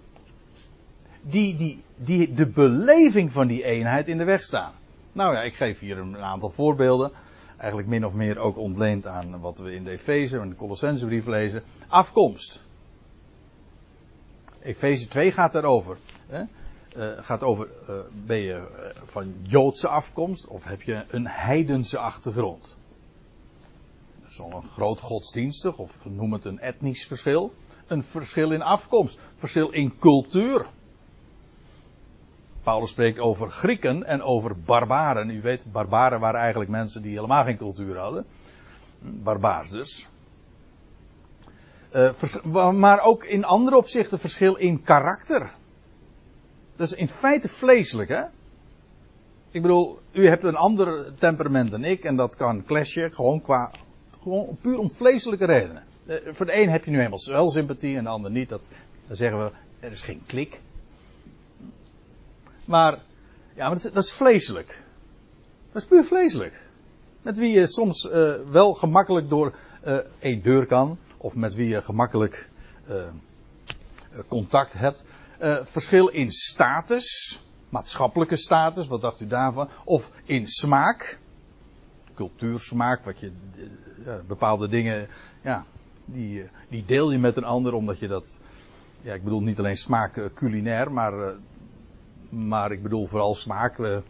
Die, die, die de beleving van die eenheid in de weg staan. Nou ja, ik geef hier een aantal voorbeelden. Eigenlijk min of meer ook ontleend aan wat we in de Efeze en de Colossensebrief lezen. Afkomst. Efeze 2 gaat daarover. Hè? Uh, gaat over, uh, ben je eh, van Joodse afkomst of heb je een heidense achtergrond? Een groot godsdienstig of noem het een etnisch verschil. Een verschil in afkomst, verschil in cultuur. Paulus spreekt over Grieken en over barbaren. U weet, barbaren waren eigenlijk mensen die helemaal geen cultuur hadden. Barbaars dus. Uh, maar ook in andere opzichten verschil in karakter. Dat is in feite vleeselijk, hè? Ik bedoel, u hebt een ander temperament dan ik en dat kan clashen gewoon qua, gewoon puur om vleeselijke redenen. Uh, voor de een heb je nu helemaal wel sympathie en de ander niet. Dat, dan zeggen we, er is geen klik. Maar, ja, maar dat is, dat is vleeselijk. Dat is puur vleeselijk. Met wie je soms uh, wel gemakkelijk door uh, één deur kan of met wie je gemakkelijk contact hebt. Verschil in status. maatschappelijke status, wat dacht u daarvan? Of in smaak, cultuursmaak, wat je, uh, bepaalde dingen, ja, die, uh, die deel je met een ander omdat je dat, ja, ik bedoel niet alleen smaak uh, culinair, maar, maar ik bedoel vooral smaak,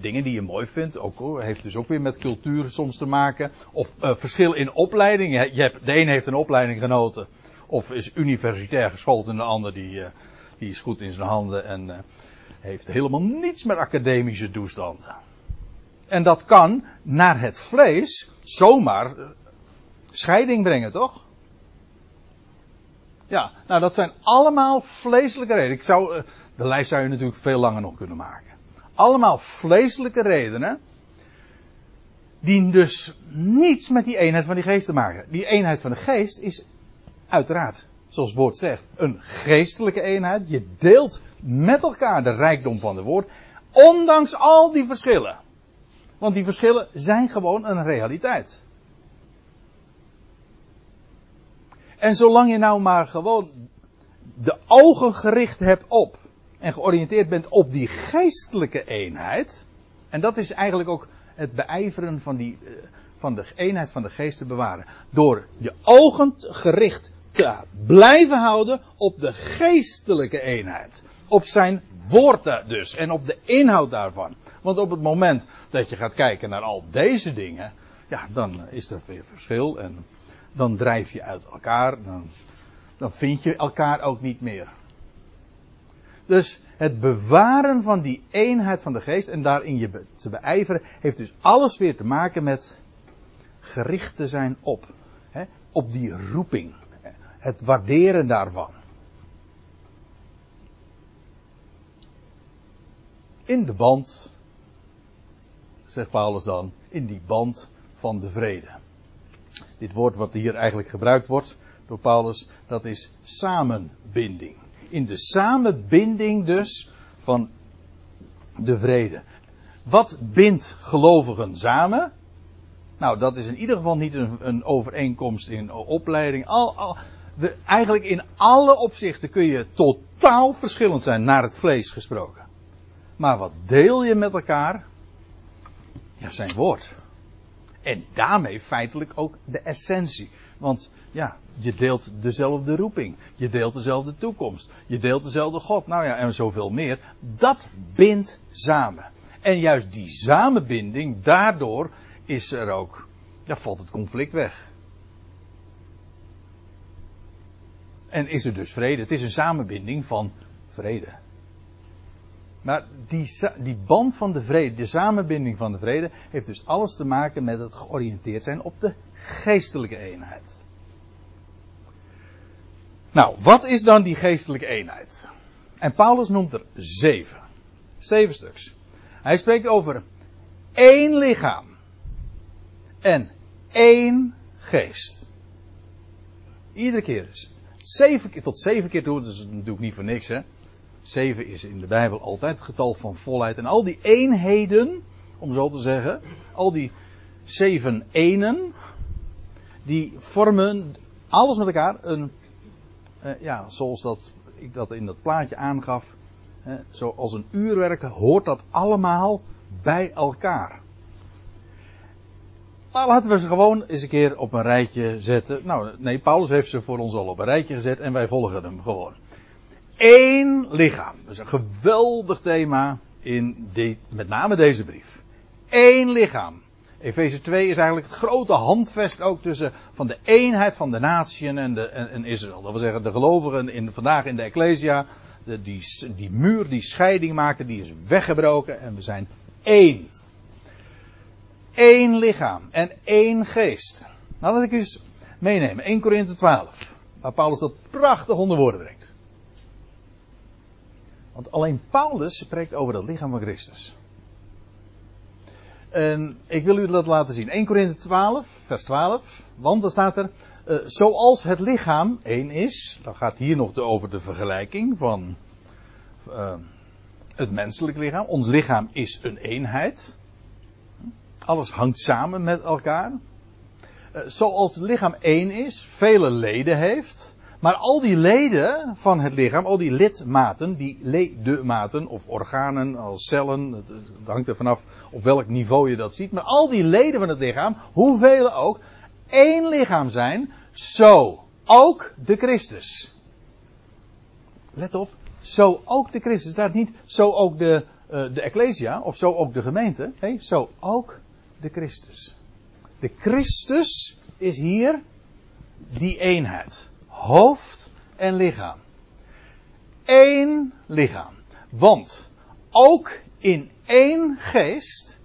dingen die je mooi vindt, ook, heeft dus ook weer met cultuur soms te maken. Of verschil in opleiding, je hebt, de een heeft een opleiding genoten, of is universitair geschoold en de ander die, die is goed in zijn handen en heeft helemaal niets met academische toestanden. En dat kan naar het vlees zomaar eh, scheiding brengen, toch? Ja, nou dat zijn allemaal vleeselijke redenen. Ik zou, eh, de lijst zou je natuurlijk veel langer nog kunnen maken. Allemaal vleeselijke redenen. Die dus niets met die eenheid van die geest te maken. Die eenheid van de geest is uiteraard, zoals het woord zegt, een geestelijke eenheid. Je deelt met elkaar de rijkdom van het woord. Ondanks al die verschillen. Want die verschillen zijn gewoon een realiteit. En zolang je nou maar gewoon de ogen gericht hebt op en georiënteerd bent op die geestelijke eenheid. En dat is eigenlijk ook het beijveren van, die, eh, van de eenheid van de geest te bewaren. Door je ogen gericht te blijven houden op de geestelijke eenheid. Op zijn woord dus. En op de inhoud daarvan. Want op het moment dat je gaat kijken naar al deze dingen. Ja, dan is er weer verschil. En dan drijf je uit elkaar. Dan, dan vind je elkaar ook niet meer. Dus het bewaren van die eenheid van de geest en daarin je te beijveren, heeft dus alles weer te maken met gericht te zijn op. Hè, op die roeping. Het waarderen daarvan. In de band, zegt Paulus dan, in die band van de vrede. Dit woord wat hier eigenlijk gebruikt wordt door Paulus, dat is samenbinding. In de samenbinding dus van de vrede. Wat bindt gelovigen samen? Nou, dat is in ieder geval niet een, een overeenkomst in opleiding. Al, al, we, eigenlijk in alle opzichten kun je totaal verschillend zijn naar het vlees gesproken. Maar wat deel je met elkaar? Ja, zijn woord. En daarmee feitelijk ook de essentie. Want ja, je deelt dezelfde roeping. Je deelt dezelfde toekomst. Je deelt dezelfde God. Nou ja, en zoveel meer. Dat bindt samen. En juist die samenbinding, daardoor is er ook, ja, valt het conflict weg. En is er dus vrede. Het is een samenbinding van vrede. Maar die, die band van de vrede, de samenbinding van de vrede, heeft dus alles te maken met het georiënteerd zijn op de geestelijke eenheid. Nou, wat is dan die geestelijke eenheid? En Paulus noemt er zeven. Zeven stuks. Hij spreekt over één lichaam en één geest. Iedere keer. Zeven, tot zeven keer toe, dat natuurlijk niet voor niks, hè. Zeven is in de Bijbel altijd het getal van volheid. En al die eenheden, om zo te zeggen, al die zeven enen, die vormen alles met elkaar een, eh, ja, zoals dat, ik dat in dat plaatje aangaf, eh, zoals een uurwerk hoort dat allemaal bij elkaar. Nou, laten we ze gewoon eens een keer op een rijtje zetten. Nou, nee, Paulus heeft ze voor ons al op een rijtje gezet en wij volgen hem gewoon één lichaam. Dat is een geweldig thema in de, met name deze brief. Eén lichaam. Efeze 2 is eigenlijk het grote handvest ook tussen van de eenheid van de de, en, en Israël. Dat wil zeggen, de gelovigen in, vandaag in de Ecclesia, de, die, die muur die scheiding maakte, die is weggebroken en we zijn één. Eén lichaam en één geest. Nou, laat ik eens meenemen. 1 Korinthe 12. Waar Paulus dat prachtig onder woorden brengt. Want alleen Paulus spreekt over het lichaam van Christus. En ik wil u dat laten zien. 1 Korinthe 12, vers 12. Want dan staat er, uh, zoals het lichaam één is. Dan gaat hier nog over de vergelijking van uh, het menselijk lichaam. Ons lichaam is een eenheid. Alles hangt samen met elkaar. Uh, zoals het lichaam één is, vele leden heeft, Maar al die leden van het lichaam, al die lidmaten, die ledematen of organen als cellen, het, hangt er vanaf op welk niveau je dat ziet, maar al die leden van het lichaam, hoeveel ook, één lichaam zijn, zo ook de Christus. Let op, zo ook de Christus. staat niet zo ook de, uh, de Ecclesia of zo ook de gemeente. Nee, zo ook de Christus. De Christus is hier die eenheid. Hoofd en lichaam. Eén lichaam. Want ook in één geest.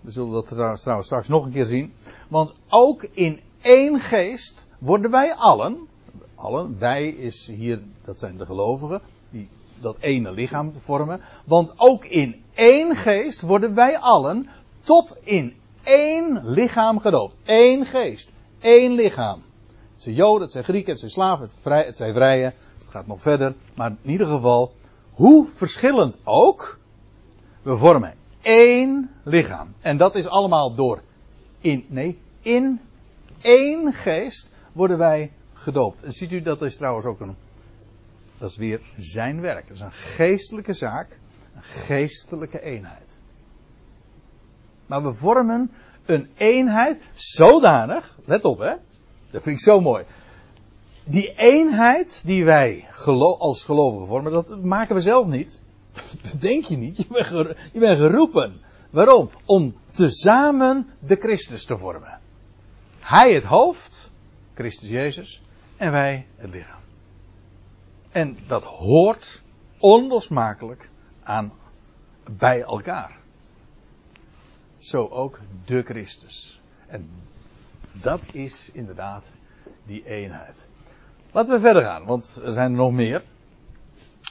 We zullen dat trouwens straks nog een keer zien. Want ook in één geest worden wij allen. Allen, wij is hier, dat zijn de gelovigen. Die dat ene lichaam te vormen. Want ook in één geest worden wij allen tot in één lichaam gedoopt. Eén geest. één lichaam. Het zijn Joden, het zijn Grieken, het zijn slaven, het, vrij, het zijn vrijen. Het gaat nog verder. Maar in ieder geval, hoe verschillend ook, we vormen één lichaam. En dat is allemaal door in, nee, in één geest worden wij gedoopt. En ziet u, dat is trouwens ook een, dat is weer zijn werk. Dat is een geestelijke zaak, een geestelijke eenheid. Maar we vormen een eenheid zodanig, let op hè, dat vind ik zo mooi. Die eenheid die wij als gelovigen vormen, dat maken we zelf niet. Dat denk je niet. Je bent, je bent geroepen. Waarom? Om tezamen de Christus te vormen. Hij het hoofd, Christus Jezus, en wij het lichaam. En dat hoort onlosmakelijk aan bij elkaar. Zo ook de Christus. En dat is inderdaad die eenheid. Laten we verder gaan, want er zijn er nog meer.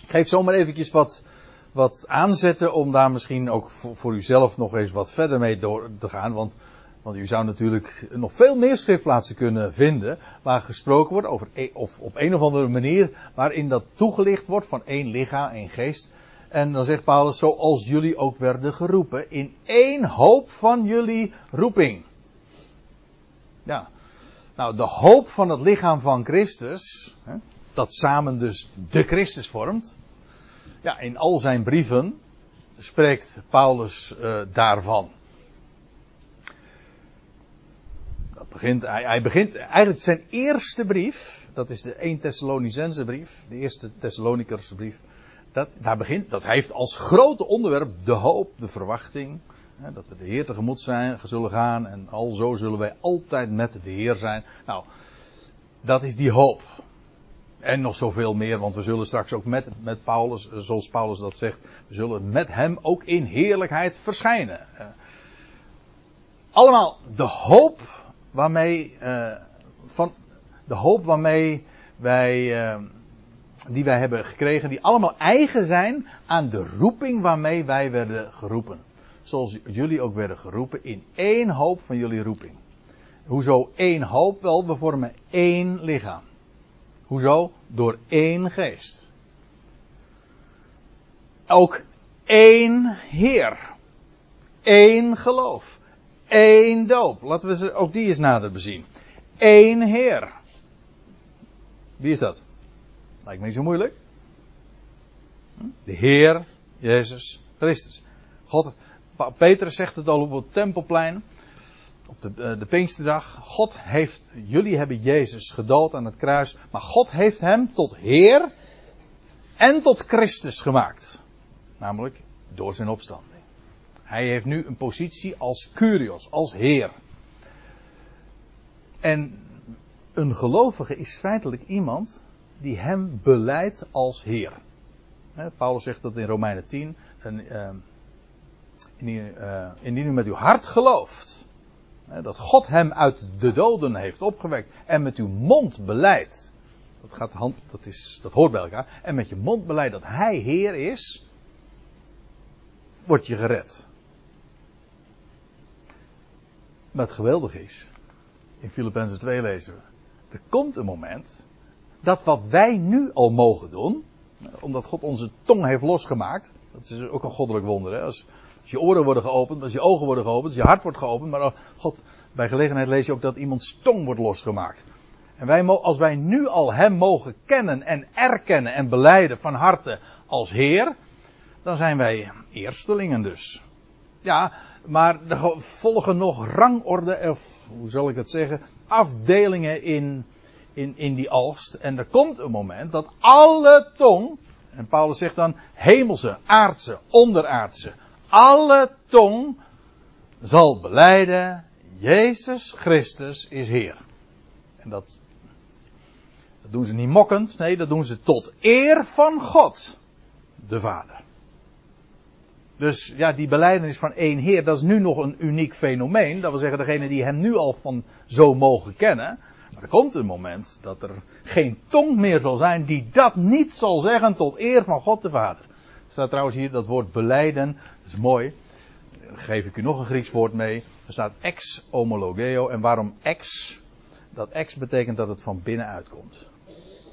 Ik geef zomaar eventjes wat, wat aanzetten om daar misschien ook voor, voor uzelf nog eens wat verder mee door te gaan. Want, want u zou natuurlijk nog veel meer schriftplaatsen kunnen vinden waar gesproken wordt over, e- of op een of andere manier waarin dat toegelicht wordt van één lichaam, één geest. En dan zegt Paulus, zoals jullie ook werden geroepen, in één hoop van jullie roeping. Ja. Nou, de hoop van het lichaam van Christus, hè, dat samen dus de Christus vormt. Ja, in al zijn brieven spreekt Paulus uh, daarvan. Dat begint, hij, hij, begint eigenlijk zijn eerste brief, dat is de 1 Thessalonicense brief, de eerste Thessalonikers brief. Dat, daar begint, dat heeft als grote onderwerp de hoop, de verwachting, dat we de Heer tegemoet zijn, zullen gaan en al zo zullen wij altijd met de Heer zijn. Nou, dat is die hoop. En nog zoveel meer, want we zullen straks ook met, met Paulus, eh, zoals Paulus dat zegt, we zullen met hem ook in heerlijkheid verschijnen. Eh, allemaal de hoop waarmee, uh, van, de hoop waarmee wij, die wij hebben gekregen, die allemaal eigen zijn aan de roeping waarmee wij werden geroepen zoals jullie ook werden geroepen, in één hoop van jullie roeping. Hoezo één hoop? Wel, we vormen één lichaam. Hoezo? Door één geest. Ook één Heer. Eén geloof. Eén doop. Laten we ze ook die eens nader bezien. Eén Heer. Wie is dat? Lijkt me niet zo moeilijk. De Heer Jezus Christus. God, Petrus zegt het al op het tempelplein. Op de, eh, de Pinksterdag. God heeft, jullie hebben Jezus gedood aan het kruis. Maar God heeft hem tot Heer en tot Christus gemaakt. Namelijk door zijn opstanding. Hij heeft nu een positie als Curios, als Heer. En een gelovige is feitelijk iemand die hem beleidt als Heer. Paulus zegt dat in Romeinen 10. Een, ehm, indien, uh, indien u met uw hart gelooft dat God hem uit de doden heeft opgewekt en met uw mond beleidt, dat, gaat hand, dat, is, dat hoort bij elkaar, en met je mond beleidt dat hij Heer is, word je gered. Maar het geweldige is, in Filippenzen 2 lezen we, er komt een moment dat wat wij nu al mogen doen, omdat God onze tong heeft losgemaakt, dat is ook een goddelijk wonder. Hè? Als, als je oren worden geopend, als je ogen worden geopend, als je hart wordt geopend. Maar God, bij gelegenheid lees je ook dat iemands tong wordt losgemaakt. En wij, als wij nu al Hem mogen kennen en erkennen en beleiden van harte als Heer, dan zijn wij eerstelingen dus. Ja, maar er volgen nog rangorde, of hoe zal ik het zeggen, afdelingen in, in, in die alst. En er komt een moment dat alle tong, en Paulus zegt dan hemelse, aardse, onderaardse, alle tong zal beleiden, Jezus Christus is Heer. En dat, dat doen ze niet mokkend, nee, dat doen ze tot eer van God, de Vader. Dus ja, die beleidenis van één Heer, dat is nu nog een uniek fenomeen. Dat wil zeggen, degene die hem nu al van zo mogen kennen. Maar er komt een moment dat er geen tong meer zal zijn die dat niet zal zeggen tot eer van God de Vader. Er staat trouwens hier dat woord beleiden, dat is mooi. Dan geef ik u nog een Grieks woord mee. Er staat ex homologeo. En waarom ex? Dat ex betekent dat het van binnenuit komt.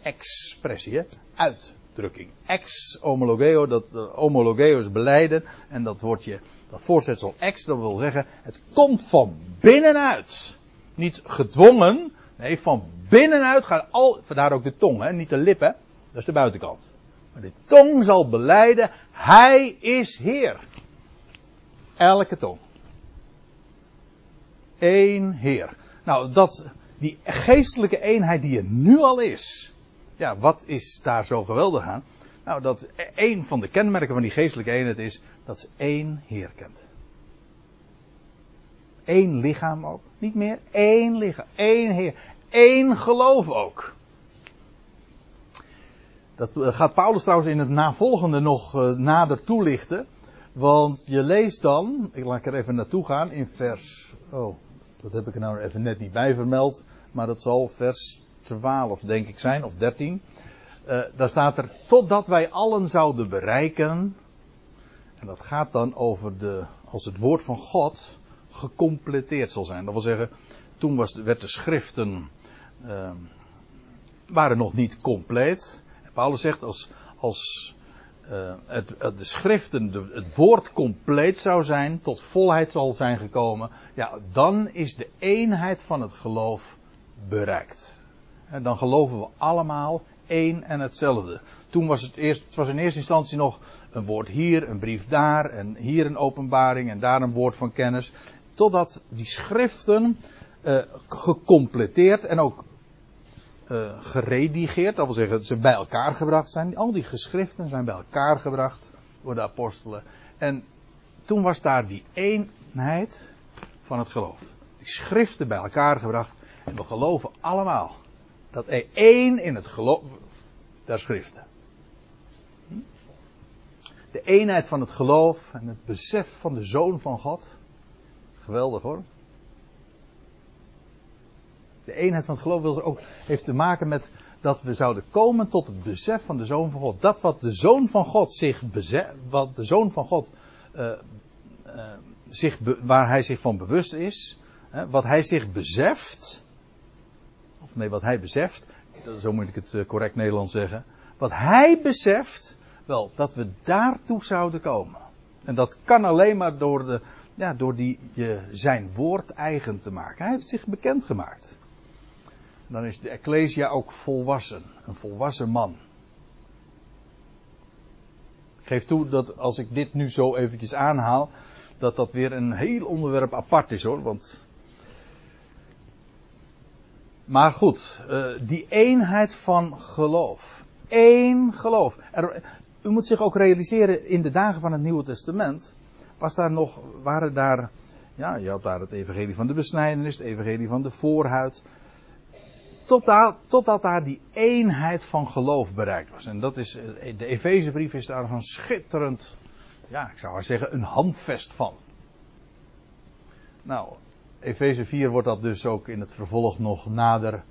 Expressie, hè? Uit uitdrukking. Ex homologeo, dat uh, homologeo is beleiden. En dat woordje, dat voorzetsel ex, dat wil zeggen, het komt van binnenuit. Niet gedwongen, nee, van binnenuit gaat al, vandaar ook de tong, hè, niet de lippen, dat is de buitenkant. Maar de tong zal beleiden, hij is Heer. Elke tong. Eén Heer. Nou, dat, die geestelijke eenheid die er nu al is, ja, wat is daar zo geweldig aan? Nou, dat een van de kenmerken van die geestelijke eenheid is dat ze één Heer kent. Eén lichaam ook. Niet meer. één lichaam. één Heer. één geloof ook. Dat eh, gaat Paulus trouwens in het navolgende nog uh, nader toelichten. Want je leest dan, ik laat er even naartoe gaan, in vers. Oh, dat heb ik er nou even net niet bij vermeld. Maar dat zal vers 12 denk ik zijn, of 13. Uh, eh, daar staat er, totdat wij allen zouden bereiken. En dat gaat dan over de, als het woord van God gecompleteerd zal zijn. Dat wil zeggen, toen was, werd de schriften, uh, waren nog niet compleet. Paulus zegt, als, als uh, het, de schriften, het woord compleet zou zijn, tot volheid zal zijn gekomen, ja, dan is de eenheid van het geloof bereikt. En dan geloven we allemaal één en hetzelfde. Toen was het eerst, het was in eerste instantie nog een woord hier, een brief daar, en hier een openbaring en daar een woord van kennis. Totdat die schriften uh, gecompleteerd en ook uh, geredigeerd, dat wil zeggen ze bij elkaar gebracht zijn. Al die geschriften zijn bij elkaar gebracht door de apostelen. En toen was daar die eenheid van het geloof. Die schriften bij elkaar gebracht. En we geloven allemaal dat er één in het geloof der schriften. De eenheid van het geloof en het besef van de Zoon van God. Geweldig hoor. De eenheid van het geloof wil er ook, heeft te maken met dat we zouden komen tot het besef van de Zoon van God. Dat wat de Zoon van God zich beseft, wat de Zoon van God, uh, uh, zich, waar hij zich van bewust is, hè, wat hij zich beseft, of nee, wat hij beseft, zo moet ik het eh, correct Nederlands zeggen, wat hij beseft, wel, dat we daartoe zouden komen. En dat kan alleen maar door, de, ja, door die, je zijn woord eigen te maken. Hij heeft zich bekendgemaakt. Dan is de Ecclesia ook volwassen, een volwassen man. Ik geef toe dat als ik dit nu zo eventjes aanhaal, dat dat weer een heel onderwerp apart is hoor, want maar goed, uh, die eenheid van geloof. Eén geloof. U moet zich ook realiseren, in de dagen van het Nieuwe Testament was daar nog, waren daar, ja, je had daar het evangelie van de besnijdenis, het evangelie van de voorhuid. Totdat, totdat daar die eenheid van geloof bereikt was. En dat is, eh, de Efezebrief is daar een schitterend, ja, ik zou maar zeggen, een handvest van. Nou, Efeze 4 wordt dat dus ook in het vervolg nog nader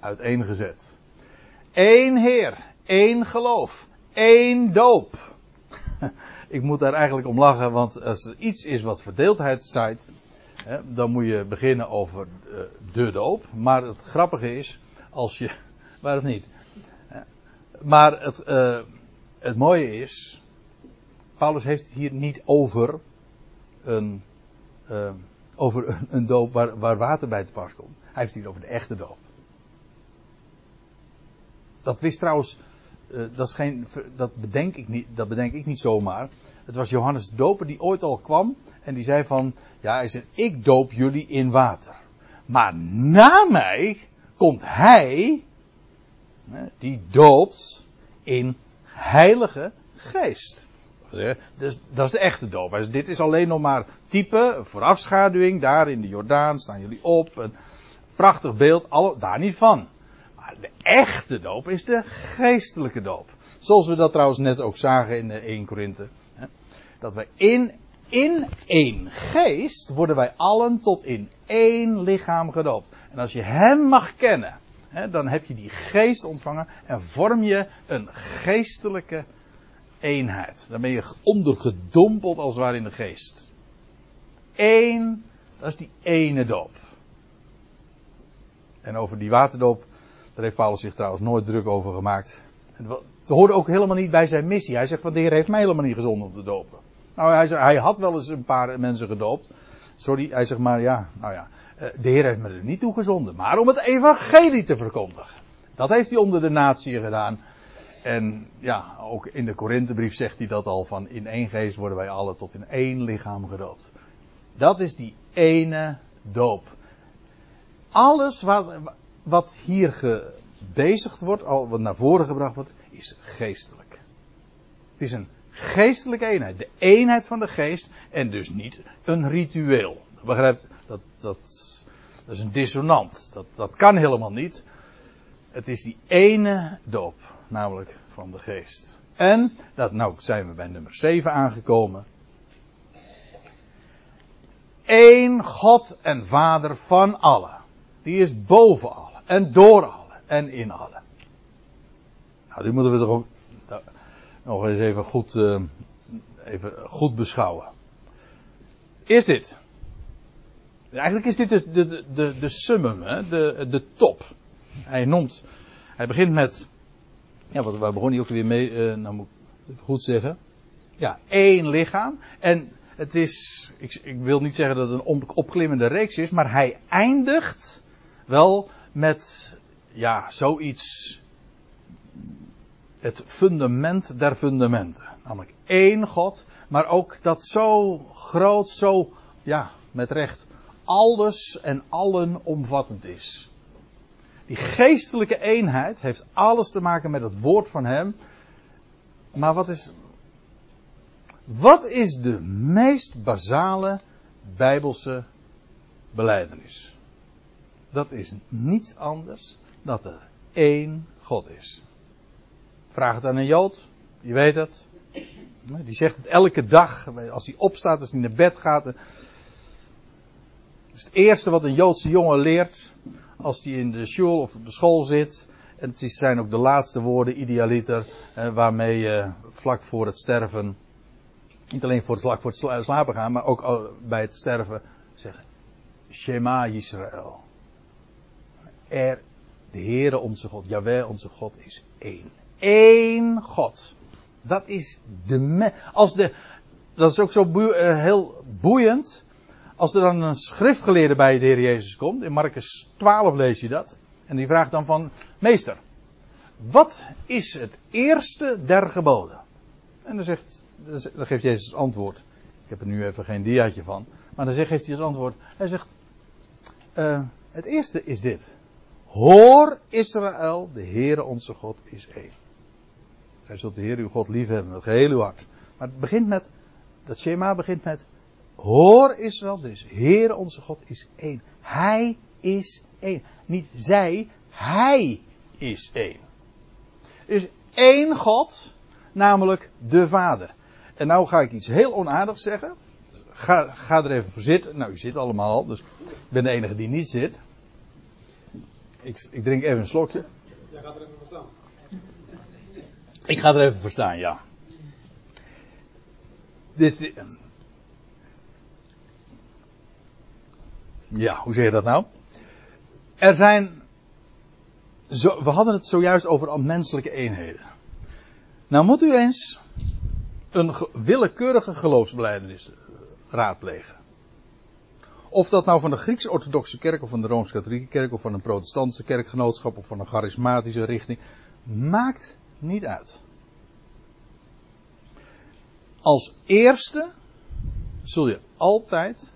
uiteengezet. Eén Heer, één geloof, één doop. Ik moet daar eigenlijk om lachen, want als er iets is wat verdeeldheid zaait, dan moet je beginnen over eh, de doop. Maar het grappige is, als je, waar of niet. Maar het, uh, het mooie is, Paulus heeft het hier niet over een, over een, doop waar, waar, water bij te pas komt. Hij heeft het hier over de echte doop. dat wist trouwens, dat, is geen, dat, bedenk ik niet, dat bedenk ik niet zomaar. Het was Johannes de Doper die ooit al kwam en die zei van, ja, hij zei, ik doop jullie in water. Maar na mij komt hij, die doopt in heilige geest. Dus dat is de echte doop. Dit is alleen nog maar type, voorafschaduwing. Daar in de Jordaan staan jullie op. Een prachtig beeld, alle, daar niet van. Maar de echte doop is de geestelijke doop. Zoals we dat trouwens net ook zagen in 1 Korinthe. Dat wij in, in één geest worden wij allen tot in één lichaam gedoopt. En als je hem mag kennen, dan heb je die geest ontvangen en vorm je een geestelijke eenheid. Dan ben je ondergedompeld als het ware in de geest. Eén, dat is die ene doop. En over die waterdoop, daar heeft Paulus zich trouwens nooit druk over gemaakt. Het hoorde ook helemaal niet bij zijn missie. Hij zegt van de Heer heeft mij helemaal niet gezonden om te dopen. Nou, hij, hij had wel eens een paar mensen gedoopt. Sorry, hij zegt maar ja, nou ja. Eh, de Heer heeft me er niet toe gezonden. Maar om het evangelie te verkondigen. Dat heeft hij onder de natie gedaan. En ja, ook in de Korinthebrief zegt hij dat al van in één geest worden wij alle tot in één lichaam gedoopt. Dat is die ene doop. Alles wat, wat hier gebezigd wordt, al wat naar voren gebracht wordt, is geestelijk. Het is een geestelijke eenheid. De eenheid van de geest en dus niet een ritueel. Begrijpt, dat, dat, dat is een dissonant. Dat, dat kan helemaal niet. Het is die ene doop namelijk van de geest. En, dat, nou zijn we bij nummer 7 aangekomen. Eén God en Vader van allen. Die is boven allen en door allen en in allen. Nou, die moeten we toch ook nog eens even goed, uh, even goed beschouwen. Eerst dit. Eigenlijk is dit de, de, de, de summum, hè? De, de top. Hij noemt, hij begint met ja, wat, waar begon hij ook weer mee? Uh, nou moet ik het goed zeggen. Ja, één lichaam. En het is, ik, ik wil niet zeggen dat het een opklimmende reeks is, maar hij eindigt wel met, ja, zoiets. Het fundament der fundamenten. Namelijk één God, maar ook dat zo groot, zo, ja, met recht, alles en allen omvattend is. Die geestelijke eenheid heeft alles te maken met het woord van Hem. Maar wat is, wat is de meest basale Bijbelse beleidenis? Dat is niets anders dan dat er één God is. Vraag het aan een Jood, die weet het. Die zegt het elke dag, als hij opstaat, als hij naar bed gaat. Dat is het eerste wat een Joodse jongen leert als hij in de school of op de school zit. En het zijn ook de laatste woorden, idealiter, eh, waarmee je vlak voor het sterven, niet alleen voor het, vlak voor het slapen gaan, maar ook bij het sterven zeggen, Shema Yisrael. Er, de Heere onze God, Yahweh onze God is één. Eén God. Dat is de, als de, dat is ook zo uh, heel boeiend. Als er dan een schriftgeleerde bij de Heer Jezus komt, in Marcus 12 lees je dat, en die vraagt dan van, meester, wat is het eerste der geboden? En dan, zegt, dan geeft Jezus antwoord. Ik heb er nu even geen diaatje van. Maar dan geeft hij als antwoord. Hij zegt, uh, het eerste is dit. Hoor Israël, de Heere onze God is één. Gij zult de Heer uw God lief hebben met geheel uw hart. Maar het begint met, dat schema begint met, Hoor Israël, dus Heer onze God is één. Hij is één. Niet zij, Hij is één. is één God, namelijk de Vader. En nou ga ik iets heel onaardigs zeggen. Ga, ga er even voor zitten. Nou, u zit allemaal al, dus ik ben de enige die niet zit. Ik, ik drink even een slokje. Jij gaat er even voor. Ik ga er even voor staan, ja. Dus, Ja, hoe zeg je dat nou? Er zijn. Zo, we hadden het zojuist over menselijke eenheden. Nou moet u eens een willekeurige geloofsbeleidenis eh, raadplegen. Of dat nou van de Grieks-orthodoxe kerk of van de Rooms-Katholieke kerk of van een protestantse kerkgenootschap of van een charismatische richting. Maakt niet uit. Als eerste zul je altijd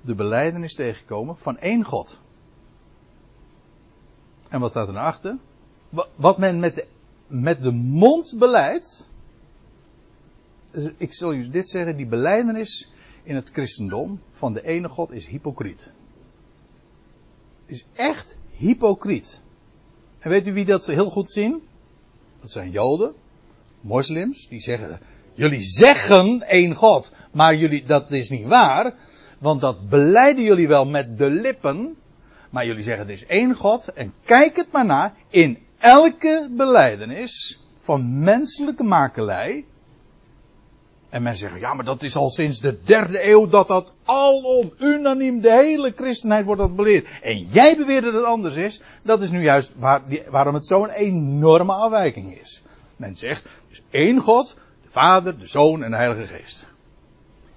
de beleidenis tegenkomen van één God. En wat staat er naar achter? Wat men met de, met de mond beleidt. Ik zal je dit zeggen, die beleidenis in het christendom van de ene God is hypocriet. Is echt hypocriet. En weet u wie dat heel goed zien? Dat zijn Joden, moslims, die zeggen, jullie zeggen één God, maar jullie, dat is niet waar, want dat beleiden jullie wel met de lippen, maar jullie zeggen er is één God en kijk het maar na, in elke beleidenis van menselijke makelij, en men zegt, ja, maar dat is al sinds de derde eeuw dat dat alom, unaniem, de hele christenheid wordt dat beleerd. En jij beweert dat het anders is. Dat is nu juist waar, waarom het zo'n enorme afwijking is. Men zegt, is één God, de Vader, de Zoon en de Heilige Geest.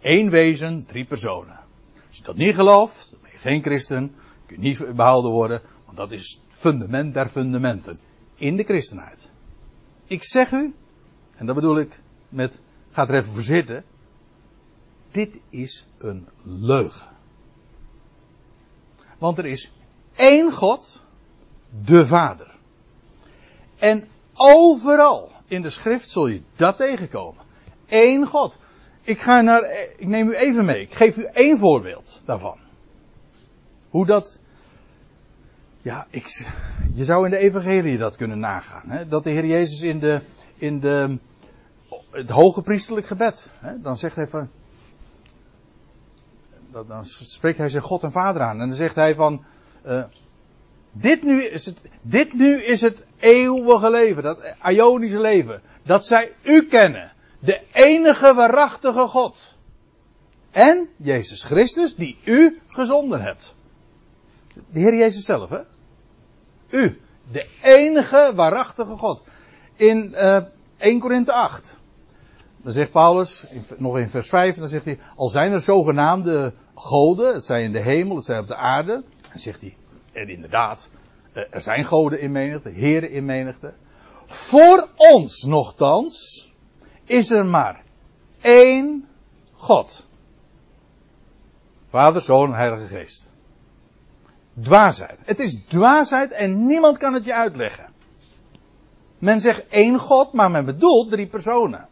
Eén wezen, drie personen. Als je dat niet gelooft, dan ben je geen christen, kun je niet behouden worden, want dat is het fundament der fundamenten. In de christenheid. Ik zeg u, en dat bedoel ik met Ga er even voor zitten. Dit is een leugen. Want er is één God, de Vader. En overal in de schrift zul je dat tegenkomen. Eén God. Ik ga naar, ik neem u even mee. Ik geef u één voorbeeld daarvan. Hoe dat, ja, ik, je zou in de evangelie dat kunnen nagaan. Hè? Dat de Heer Jezus in de, in de, het hoge priesterlijk gebed. Hè, dan zegt hij van. Dan spreekt hij zijn God en Vader aan. En dan zegt hij van. Uh, dit, nu is het, dit nu is het eeuwige leven, dat Ionische leven. Dat zij u kennen. De enige waarachtige God. En Jezus Christus, die u gezonden hebt. De Heer Jezus zelf, hè? U. De enige waarachtige God. In uh, 1 Korinthe 8. Dan zegt Paulus, nog in vers 5, dan zegt hij, al zijn er zogenaamde goden, het zijn in de hemel, het zijn op de aarde. Dan zegt hij, en inderdaad, eh, er zijn goden in menigte, heren in menigte. Voor ons nogthans is er maar één God. Vader, Zoon en Heilige Geest. Dwaasheid. Het is dwaasheid en niemand kan het je uitleggen. Men zegt één God, maar men bedoelt drie personen.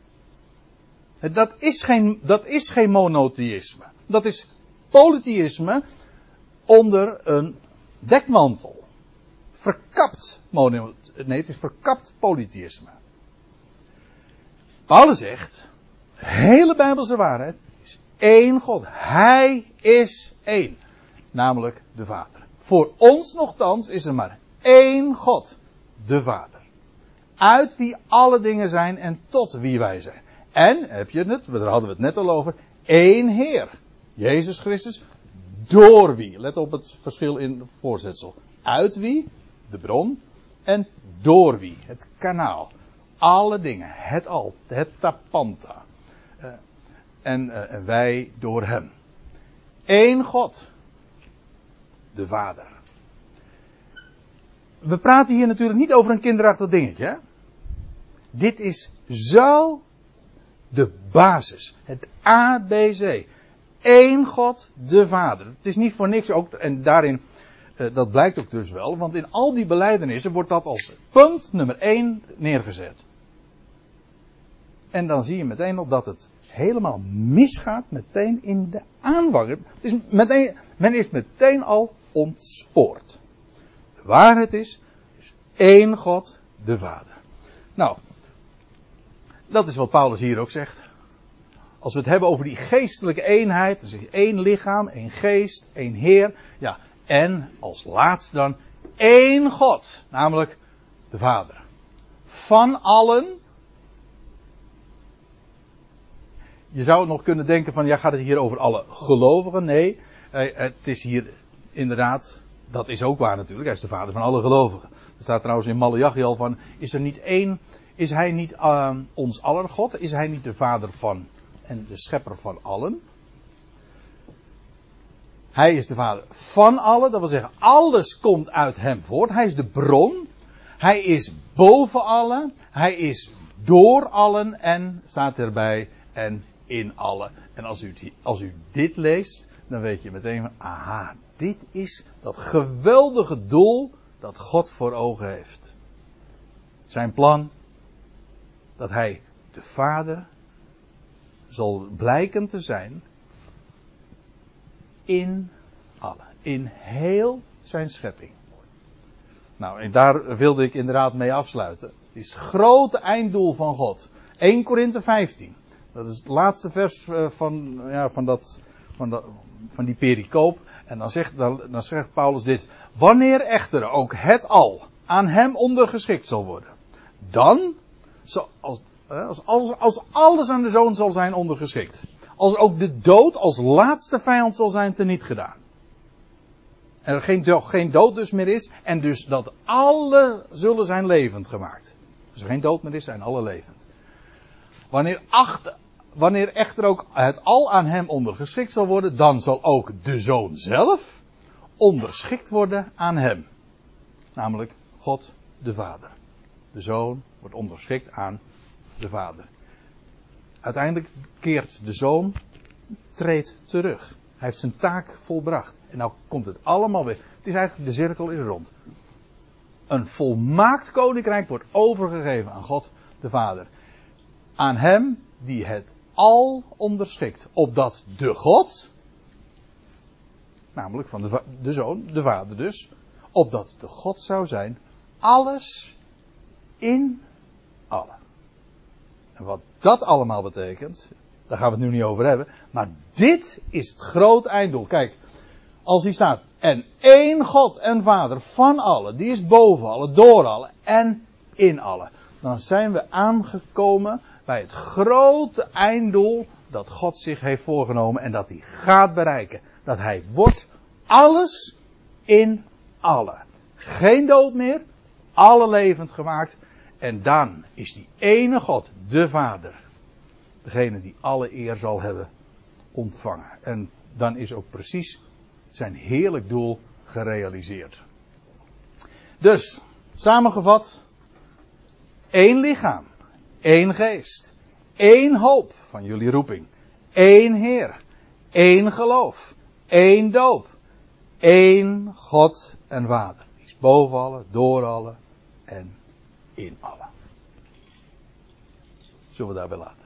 Dat is geen, dat is geen monotheïsme. Dat is polytheïsme onder een dekmantel. Verkapt monotheïsme. Nee, het is verkapt polytheïsme. Paulus zegt, hele Bijbelse waarheid is één God. Hij is één. Namelijk de Vader. Voor ons nogthans is er maar één God. De Vader. Uit wie alle dingen zijn en tot wie wij zijn. En, heb je het, daar hadden we het net al over, één Heer. Jezus Christus, door wie? Let op het verschil in voorzetsel. Uit wie? De bron. En door wie? Het kanaal. Alle dingen. Het al. Het tapanta. Uh, en uh, wij door hem. Eén God. De Vader. We praten hier natuurlijk niet over een kinderachtig dingetje. Hè? Dit is zo de basis. Het ABC. Eén God, de Vader. Het is niet voor niks ook, en daarin, uh, dat blijkt ook dus wel, want in al die beleidenissen wordt dat als punt nummer één neergezet. En dan zie je meteen op dat het helemaal misgaat meteen in de aanvang. Het is meteen, men is meteen al ontspoord. De waarheid is één God, de Vader. Nou, dat is wat Paulus hier ook zegt. Als we het hebben over die geestelijke eenheid, je één lichaam, één geest, één Heer. Ja, en als laatste dan één God, namelijk de Vader. Van allen. Je zou nog kunnen denken van, ja, gaat het hier over alle gelovigen? Nee, eh, het is hier inderdaad, dat is ook waar natuurlijk, hij is de Vader van alle gelovigen. Er staat trouwens in Malachi al van, is er niet één is hij niet uh, ons aller God? Is hij niet de vader van en de schepper van allen? Hij is de vader van allen, dat wil zeggen, alles komt uit hem voort. Hij is de bron. Hij is boven allen. Hij is door allen en staat erbij en in allen. En als u, als u dit leest, dan weet je meteen aha, dit is dat geweldige doel dat God voor ogen heeft. Zijn plan dat hij de Vader zal blijken te zijn in alle, in heel zijn schepping. Nou, en daar wilde ik inderdaad mee afsluiten. Het is het grote einddoel van God. 1 Korinthe 15. Dat is het laatste vers eh, van, ja, van, dat, van, dat, van die pericoop. En dan zegt, dan, dan zegt Paulus dit. Wanneer echter ook het al aan hem ondergeschikt zal worden. Dan, als, als, als alles aan de zoon zal zijn ondergeschikt. Als ook de dood als laatste vijand zal zijn teniet gedaan. En er geen, geen dood dus meer is. En dus dat alle zullen zijn levend gemaakt. Als er geen dood meer is, zijn alle levend. Wanneer, acht, wanneer echter ook het al aan hem ondergeschikt zal worden, dan zal ook de zoon zelf onderschikt worden aan hem. Namelijk God de Vader. De zoon wordt onderschikt aan de Vader. Uiteindelijk keert de zoon, treedt terug. Hij heeft zijn taak volbracht. En nou komt het allemaal weer. Het is eigenlijk, de cirkel is rond. Een volmaakt koninkrijk wordt overgegeven aan God de Vader. Aan hem die het al onderschikt. Opdat de God, namelijk van de, de zoon, de vader dus, opdat de God zou zijn, alles in allen. En wat dat allemaal betekent, daar gaan we het nu niet over hebben. Maar dit is het groot einddoel. Kijk, als hij staat. En één God en Vader van allen. Die is boven allen, door allen en in allen. Dan zijn we aangekomen bij het grote einddoel dat God zich heeft voorgenomen en dat hij gaat bereiken. Dat hij wordt alles in allen. Geen dood meer, alle levend gemaakt. En dan is die ene God, de Vader, degene die alle eer zal hebben ontvangen. En dan is ook precies zijn heerlijk doel gerealiseerd. Dus, samengevat, één lichaam, één geest, één hoop van jullie roeping, één Heer, één geloof, één doop, één God en Vader. Die is boven alle, door alle en in alle. Zullen we daarbij laten.